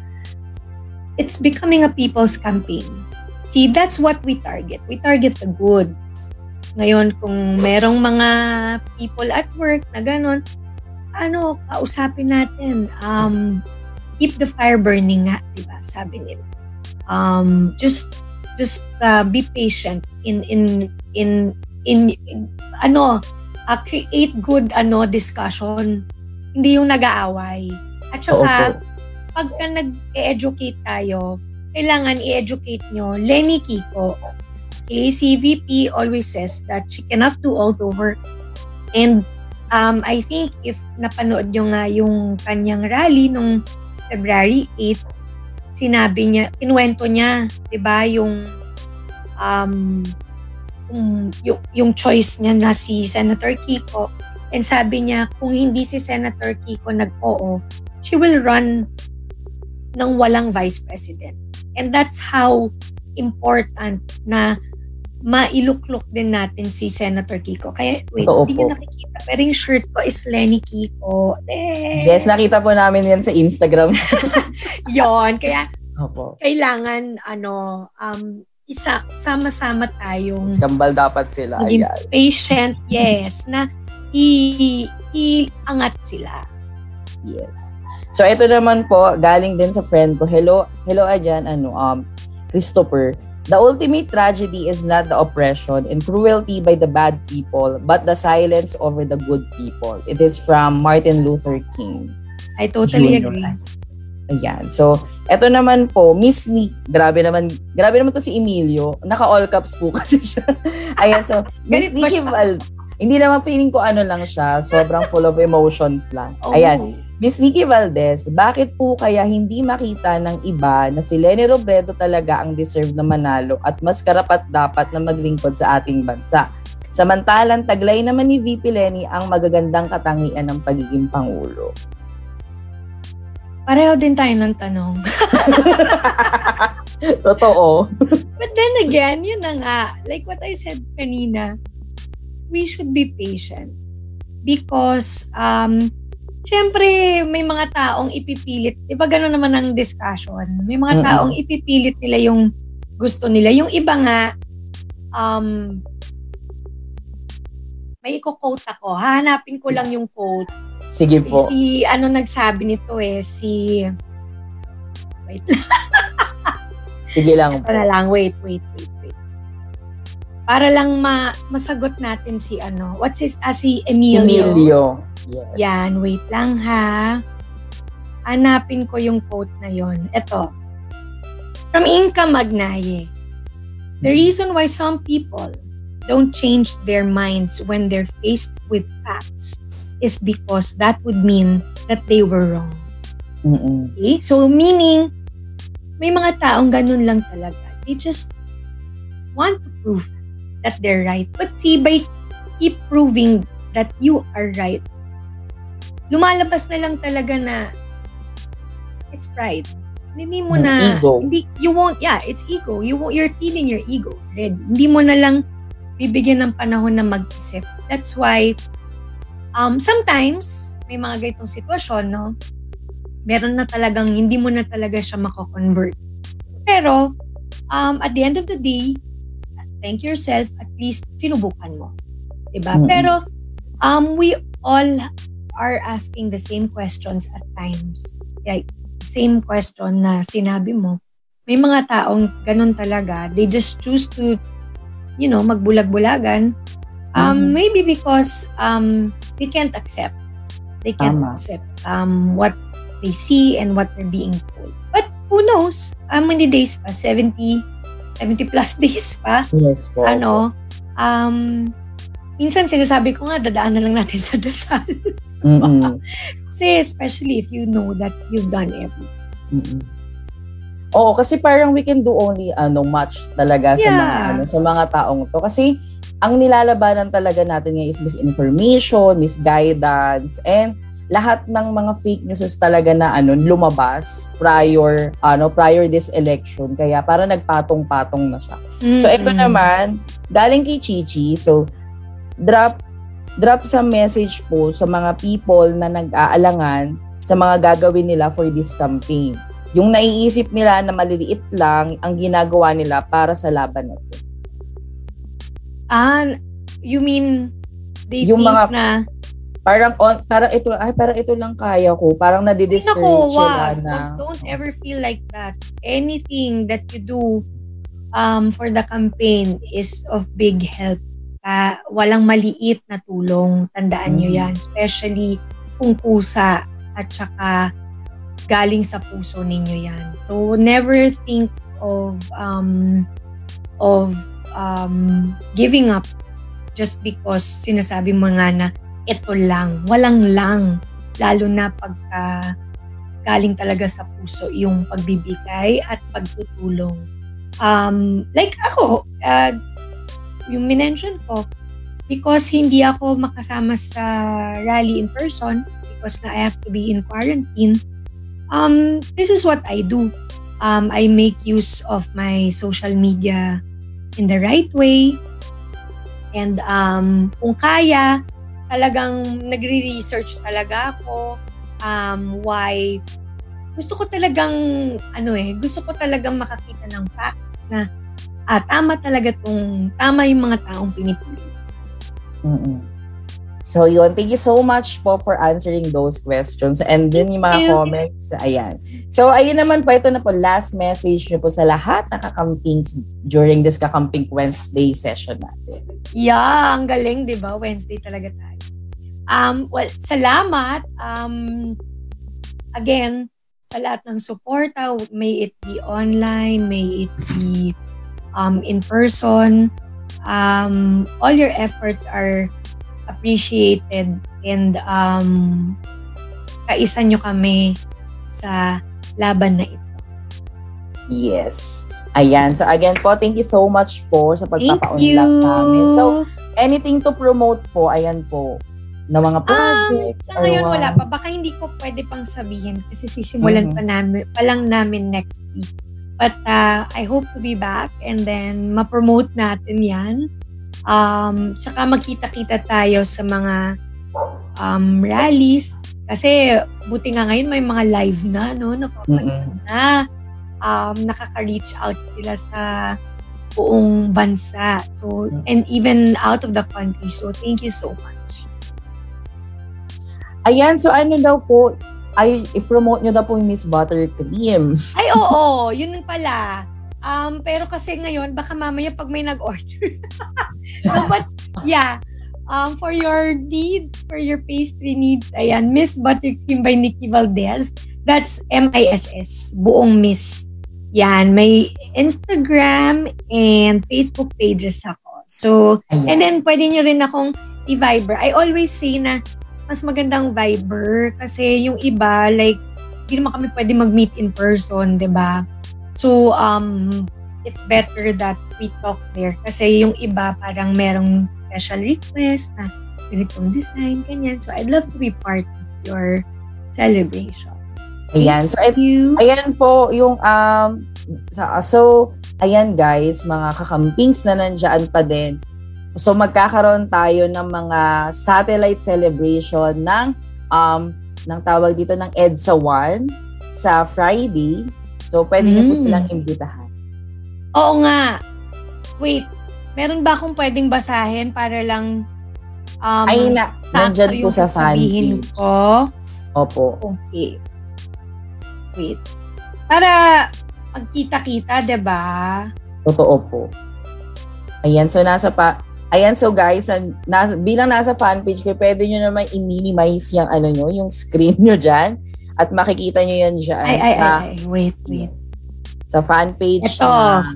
it's becoming a people's campaign. See, that's what we target. We target the good. Ngayon, kung merong mga people at work na ganun, ano, kausapin natin. Um, keep the fire burning nga, di ba? Sabi nila. Um, just, just uh, be patient in, in, in, in, in ano, uh, create good, ano, discussion. Hindi yung nag-aaway. At saka, pagka nag-educate tayo, kailangan i-educate nyo Lenny Kiko. Okay, si VP always says that she cannot do all the work. And um, I think if napanood nyo nga yung kanyang rally nung February 8, sinabi niya, kinuwento niya, di ba, yung, um, yung, yung, yung choice niya na si Senator Kiko. And sabi niya, kung hindi si Senator Kiko nag-oo, she will run ng walang vice president. And that's how important na mailuklok din natin si Senator Kiko. Kaya, wait, Totoo hindi nyo nakikita. Pero yung shirt ko is Lenny Kiko. Eh, Yes, nakita po namin yan sa Instagram. Yon. Kaya, Opo. kailangan, ano, um, isa, sama-sama tayong Skambal dapat sila. Maging- Ayan. patient, yes, na i- iangat sila. Yes. So ito naman po, galing din sa friend ko. Hello, hello Ajan, ano, um, Christopher. The ultimate tragedy is not the oppression and cruelty by the bad people, but the silence over the good people. It is from Martin Luther King. I totally Junior. agree. Ayan. So, eto naman po, Miss Nick, grabe naman, grabe naman to si Emilio. Naka all caps po kasi siya. Ayan, so, Miss Galit ba Nikki siya? Val, hindi naman feeling ko ano lang siya, sobrang full of emotions lang. Oh. Ayan, Miss Nikki Valdez, bakit po kaya hindi makita ng iba na si Lenny Robredo talaga ang deserve na manalo at mas karapat dapat na maglingkod sa ating bansa? Samantalang taglay naman ni VP Lenny ang magagandang katangian ng pagiging Pangulo. Pareho din tayo ng tanong. Totoo. But then again, yun na nga, like what I said kanina, we should be patient. Because, um, syempre, may mga taong ipipilit. Di ba gano'n naman ang discussion? May mga taong ipipilit nila yung gusto nila. Yung iba nga, um, may i-quote ako. Hahanapin ko lang yung quote. Sige po. Si, ano nagsabi nito eh, si, wait Sige lang Ito na lang, wait, wait, wait, wait. Para lang ma masagot natin si ano, what's his, ah, si Emilio. Emilio. Yes. Yan, wait lang ha. Hanapin ko yung quote na yon. Ito. From Inka Magnaye. The reason why some people don't change their minds when they're faced with facts is because that would mean that they were wrong. Mm-mm. Okay? So, meaning, may mga taong ganun lang talaga. They just want to prove that they're right. But see, by keep proving that you are right, lumalabas na lang talaga na it's pride. Hindi mo Mm, na, ego. hindi, you won't, yeah, it's ego. You won't, you're feeding your ego already. Hindi mo na lang bibigyan ng panahon na mag-isip. That's why, um, sometimes, may mga ganitong sitwasyon, no? meron na talagang hindi mo na talaga siya mako-convert. Pero, um, at the end of the day, thank yourself, at least sinubukan mo. Diba? Mm-hmm. Pero um, we all are asking the same questions at times. Like, same question na sinabi mo. May mga taong ganun talaga. They just choose to, you know, magbulag-bulagan. Um, mm-hmm. Maybe because um, they can't accept. They can't Tama. accept um, what they see and what they're being told. But who knows? How many days pa? 70, 70 plus days pa? Yes po. Ano? Um, minsan sinasabi ko nga, dadaan na lang natin sa dasal. mm kasi especially if you know that you've done everything. Mm-mm. Oo, kasi parang we can do only ano much talaga yeah. sa mga ano sa mga taong to kasi ang nilalabanan talaga natin ngayon is misinformation, misguidance and lahat ng mga fake news talaga na ano lumabas prior ano prior this election kaya para nagpatong-patong na siya. Mm-hmm. So ito naman galing kay Chichi. So drop drop sa message po sa mga people na nag-aalangan sa mga gagawin nila for this campaign. Yung naiisip nila na maliliit lang ang ginagawa nila para sa laban na ito. Ah, you mean they yung think mga, na Parang on, parang ito ay parang ito lang kaya ko. Parang nadi-discourage sila na. Don't ever feel like that. Anything that you do um for the campaign is of big help. Uh, walang maliit na tulong. Tandaan nyo yan. Especially kung pusa at saka galing sa puso ninyo yan. So never think of um of um giving up just because sinasabi mo nga na ito lang, walang lang. Lalo na pagka galing talaga sa puso yung pagbibigay at pagtutulong. Um, like ako, uh, yung minention ko, because hindi ako makasama sa rally in person, because na I have to be in quarantine, um, this is what I do. Um, I make use of my social media in the right way. And um, kung kaya, talagang nagre-research talaga ako um, why gusto ko talagang ano eh, gusto ko talagang makakita ng fact na ah, tama talaga tong tama yung mga taong pinipili. Mm-mm. So yun, thank you so much po for answering those questions. And then yung mga comments, ayan. So ayun naman po, ito na po, last message nyo po sa lahat na kakampings during this Kakamping Wednesday session natin. Yeah, ang galing, di ba? Wednesday talaga tayo. Um, well, salamat. Um, again, sa lahat ng suporta, may it be online, may it be um, in person. Um, all your efforts are appreciated and um, kaisa nyo kami sa laban na ito. Yes. Ayan. So again po, thank you so much po sa pagpapaunlak sa amin. So, anything to promote po, ayan po na mga projects? Um, sa ngayon, wala pa. Baka hindi ko pwede pang sabihin kasi sisimulan mm-hmm. pa, namin, pa lang namin next week. But uh, I hope to be back and then ma-promote natin yan. Um, saka magkita-kita tayo sa mga um, rallies. Kasi buti nga ngayon may mga live na, no? Napapanood mm-hmm. na. Um, nakaka-reach out sila sa buong bansa. So, and even out of the country. So, thank you so much. Ayan, so ano daw po, ay i-promote nyo daw po yung Miss Buttercream. Ay, oo, yun pala. Um, pero kasi ngayon, baka mamaya pag may nag-order. so, but, yeah. Um, for your needs, for your pastry needs, ayan, Miss Buttercream by Nikki Valdez. That's M-I-S-S, buong Miss. Yan, may Instagram and Facebook pages ako. So, ayan. and then pwede nyo rin akong i-Viber. I always say na mas magandang Viber kasi yung iba like hindi naman kami pwede mag-meet in person, 'di ba? So um it's better that we talk there kasi yung iba parang merong special request na ganitong design, ganyan. So I'd love to be part of your celebration. Ayan. So, Thank you. ayan po yung um so ayan guys, mga kakampings na nandiyan pa din So magkakaroon tayo ng mga satellite celebration ng um ng tawag dito ng EDSA 1 sa Friday. So pwede mm. niyo po hmm. silang imbitahan. Oo nga. Wait, meron ba akong pwedeng basahin para lang Um, Ay, na, nandyan po sa fan page. ko. Opo. Okay. Wait. Para magkita-kita, 'di ba? Totoo po. Ayan, so nasa pa... Ayan, so guys, an- nasa, bilang nasa fan page kayo, pwede nyo naman i-minimize yung ano nyo, yung screen nyo dyan. At makikita nyo yan dyan Ay, ay, sa, ay, ay. Wait, wait. sa fan page Ito. na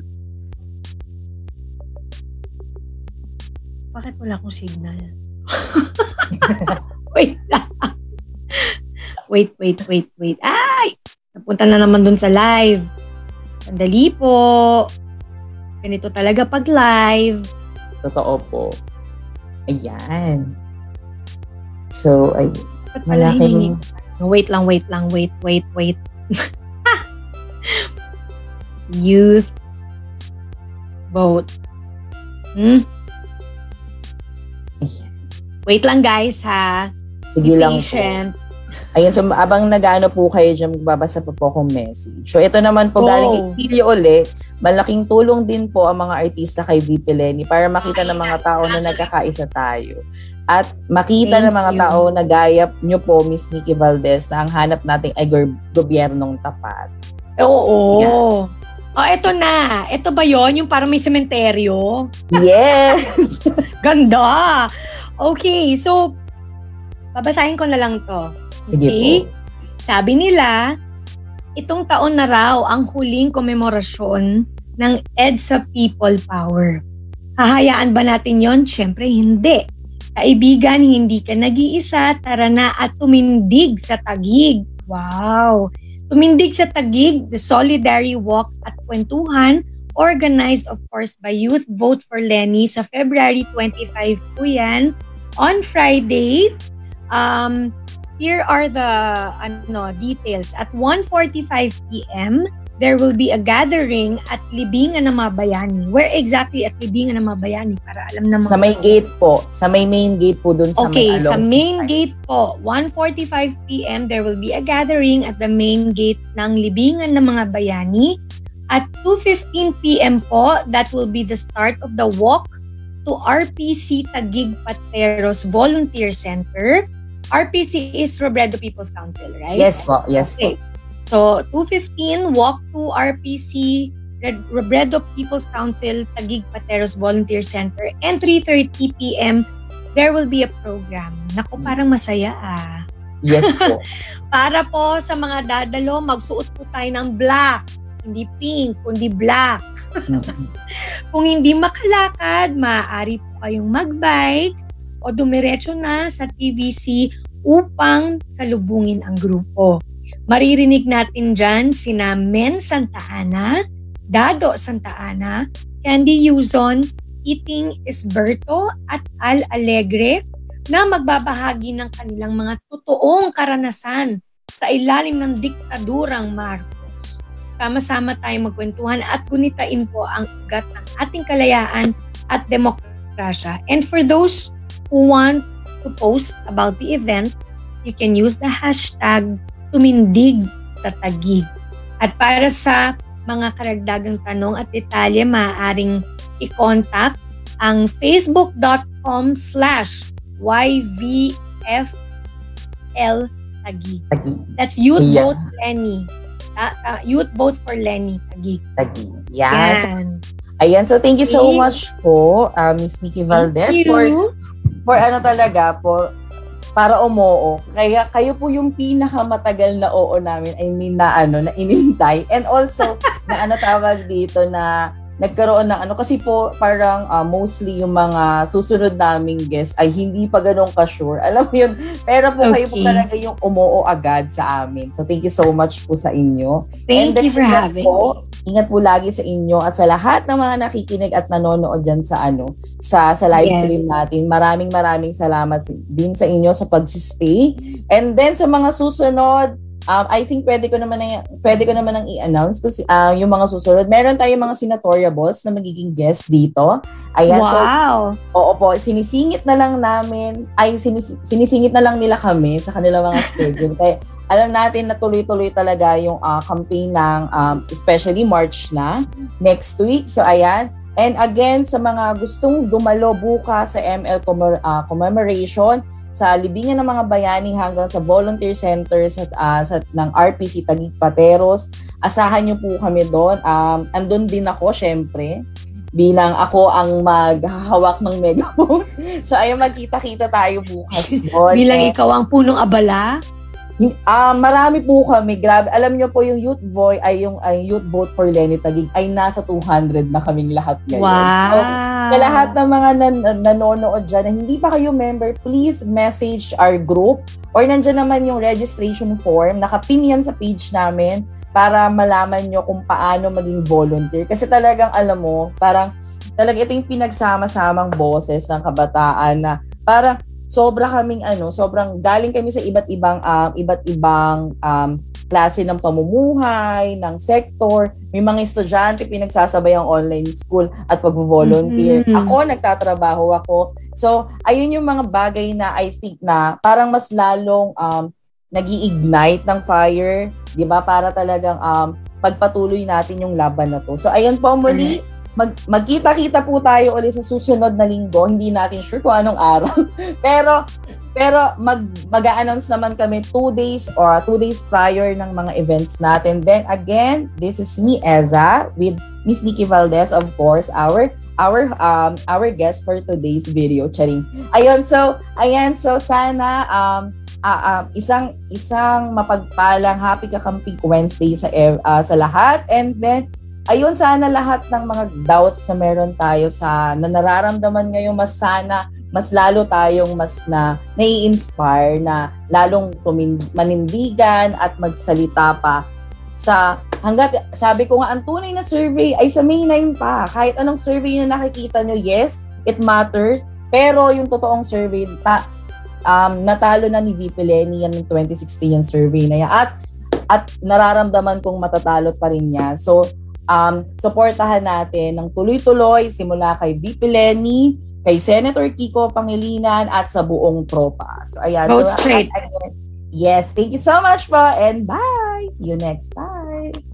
Bakit wala akong signal? wait lang. wait, wait, wait, wait. Ay! Napunta na naman dun sa live. Sandali po. Ganito talaga pag live. Totoo po. Ayan. So, ay, hiningi? malaking... Wait lang, wait lang, wait, wait, wait. Youth vote. Hmm? Ayan. Wait lang guys ha. Sige Be lang po. Ayan, so abang nag-ano po kayo dyan, magbabasa pa po akong message. So ito naman po Go. galing kay Pilio uli, malaking tulong din po ang mga artista kay VP Lenny para makita ng mga tao na nagkakaisa tayo. At makita Thank ng mga you. tao na gaya nyo po, Miss Nikki Valdez, na ang hanap natin ay gob- gobyernong tapat. Oo. Yeah. Oh, eto na. Ito ba yon Yung parang may sementeryo? Yes! Ganda! Okay, so, babasahin ko na lang to. Sige Okay? po. Sabi nila, itong taon na raw ang huling komemorasyon ng EDSA People Power. Hahayaan ba natin yon? Siyempre, hindi. Kaibigan, hindi ka nag-iisa, tara na at tumindig sa tagig. Wow! Tumindig sa tagig, the Solidary Walk at Kwentuhan, organized of course by Youth Vote for Lenny sa February 25 po yan. On Friday, um, here are the ano details. At 1.45 p.m., there will be a gathering at Libingan ng Mabayani. Where exactly at Libingan ng Mabayani? Para alam na Sa may gate po. Sa may main gate po dun sa Okay, may sa along main gate po, 1.45 p.m. there will be a gathering at the main gate ng Libingan ng mga bayani. At 2.15 p.m. po, that will be the start of the walk to RPC Tagig Pateros Volunteer Center. RPC is Robredo People's Council, right? Yes po, yes po. Okay. So, 2.15, walk to RPC, Red- Robredo People's Council, Tagig Pateros Volunteer Center. And 3.30 p.m., there will be a program. Naku, parang masaya ah. Yes po. Para po sa mga dadalo, magsuot po tayo ng black. Hindi pink, kundi black. Mm. Kung hindi makalakad, maaari po kayong magbike o dumiretso na sa TVC upang salubungin ang grupo. Maririnig natin dyan sina Men Santa Ana, Dado Santa Ana, Candy Yuzon, Iting Esberto at Al Alegre na magbabahagi ng kanilang mga totoong karanasan sa ilalim ng diktadurang Marcos. Sama-sama tayong magkwentuhan at gunitain po ang ugat ng ating kalayaan at demokrasya. And for those who want to post about the event, you can use the hashtag tumindig sa tagig. At para sa mga karagdagang tanong at detalye, maaaring i-contact ang facebook.com slash YVFL Tagig. Tagi. That's Youth Yeah. Vote Lenny. Ah, ah, Youth Vote for Lenny Tagig. Tagi. Yan. Yan. Ayan, so thank you so much po, uh, Miss Nikki Valdez, for. For ano talaga po, para umoo. Kaya kayo po yung pinakamatagal na oo namin, I mean na ano, na inintay. And also, na ano tawag dito na nagkaroon ng ano, kasi po parang uh, mostly yung mga susunod naming guests ay hindi pa ganun ka-sure. Alam mo yun, pero po kayo po Okay. talaga yung umoo agad sa amin. So thank you so much po sa inyo. Thank And you for having po, Ingat po lagi sa inyo at sa lahat ng mga nakikinig at nanonood dyan sa ano sa sa live Yes. stream natin. Maraming maraming salamat din sa inyo sa pagsistay. And then sa mga susunod, um, I think pwede ko naman na, pwede ko naman nang i-announce kasi ah, yung mga susunod. Meron tayong mga senatoriables na magiging guest dito. Ayan, so wow. Oo po, sinisingit na lang namin, ay sinis, sinisingit na lang nila kami sa kanilang mga schedule. Kaya alam natin na tuloy-tuloy talaga yung ah, campaign ng um, especially March na next week. So ayan, And again, sa mga gustong dumalo bukas sa ML commem- uh, commemoration, sa libingan ng mga bayani hanggang sa volunteer centers at uh, sa, ng RPC Tagig Pateros. Asahan niyo po kami doon. Um, andun din ako, syempre bilang ako ang maghahawak ng megaphone. so ayun, magkita-kita tayo bukas doon. bilang eh, ikaw ang punong abala? Uh, marami po kami. Grabe. Alam niyo po yung Youth Boy ay yung ay Youth Vote for Lenny Tagig ay nasa 200 na kaming lahat ngayon. Wow. So, sa lahat ng mga nan- nanonood dyan na hindi pa kayo member, please message our group or nandiyan naman yung registration form. Nakapin yan sa page namin para malaman nyo kung paano maging volunteer. Kasi talagang alam mo, parang talaga ito yung pinagsama-samang boses ng kabataan na parang sobra kaming ano, sobrang galing kami sa iba't ibang um, iba't ibang um, klase ng pamumuhay, ng sector. May mga estudyante pinagsasabay ang online school at pag-volunteer. Mm-hmm. Ako, nagtatrabaho ako. So, ayun yung mga bagay na I think na parang mas lalong um, nag ignite ng fire, di ba? Para talagang um, pagpatuloy natin yung laban na to. So, ayun po muli. Mm-hmm mag, magkita-kita po tayo ulit sa susunod na linggo. Hindi natin sure kung anong araw. pero pero mag mag-announce naman kami two days or two days prior ng mga events natin. Then again, this is me Eza with Miss Nikki Valdez of course, our our um our guest for today's video. Charing. Ayun, so ayan, so sana um uh, uh, isang isang mapagpalang happy kakamping Wednesday sa uh, sa lahat and then ayun sana lahat ng mga doubts na meron tayo sa na nararamdaman ngayon mas sana mas lalo tayong mas na nai-inspire na lalong tumin, manindigan at magsalita pa sa hanggat sabi ko nga ang tunay na survey ay sa May 9 pa. Kahit anong survey na nakikita nyo yes it matters. Pero yung totoong survey ta, um, natalo na ni VP Lenny yan ng 2016 yung survey na yan. At at nararamdaman kong matatalo pa rin niya so um, suportahan natin ng tuloy-tuloy simula kay VP Lenny, kay Senator Kiko Pangilinan at sa buong tropa. So ayan. Vote so, straight. Again, yes, thank you so much po and bye! See you next time!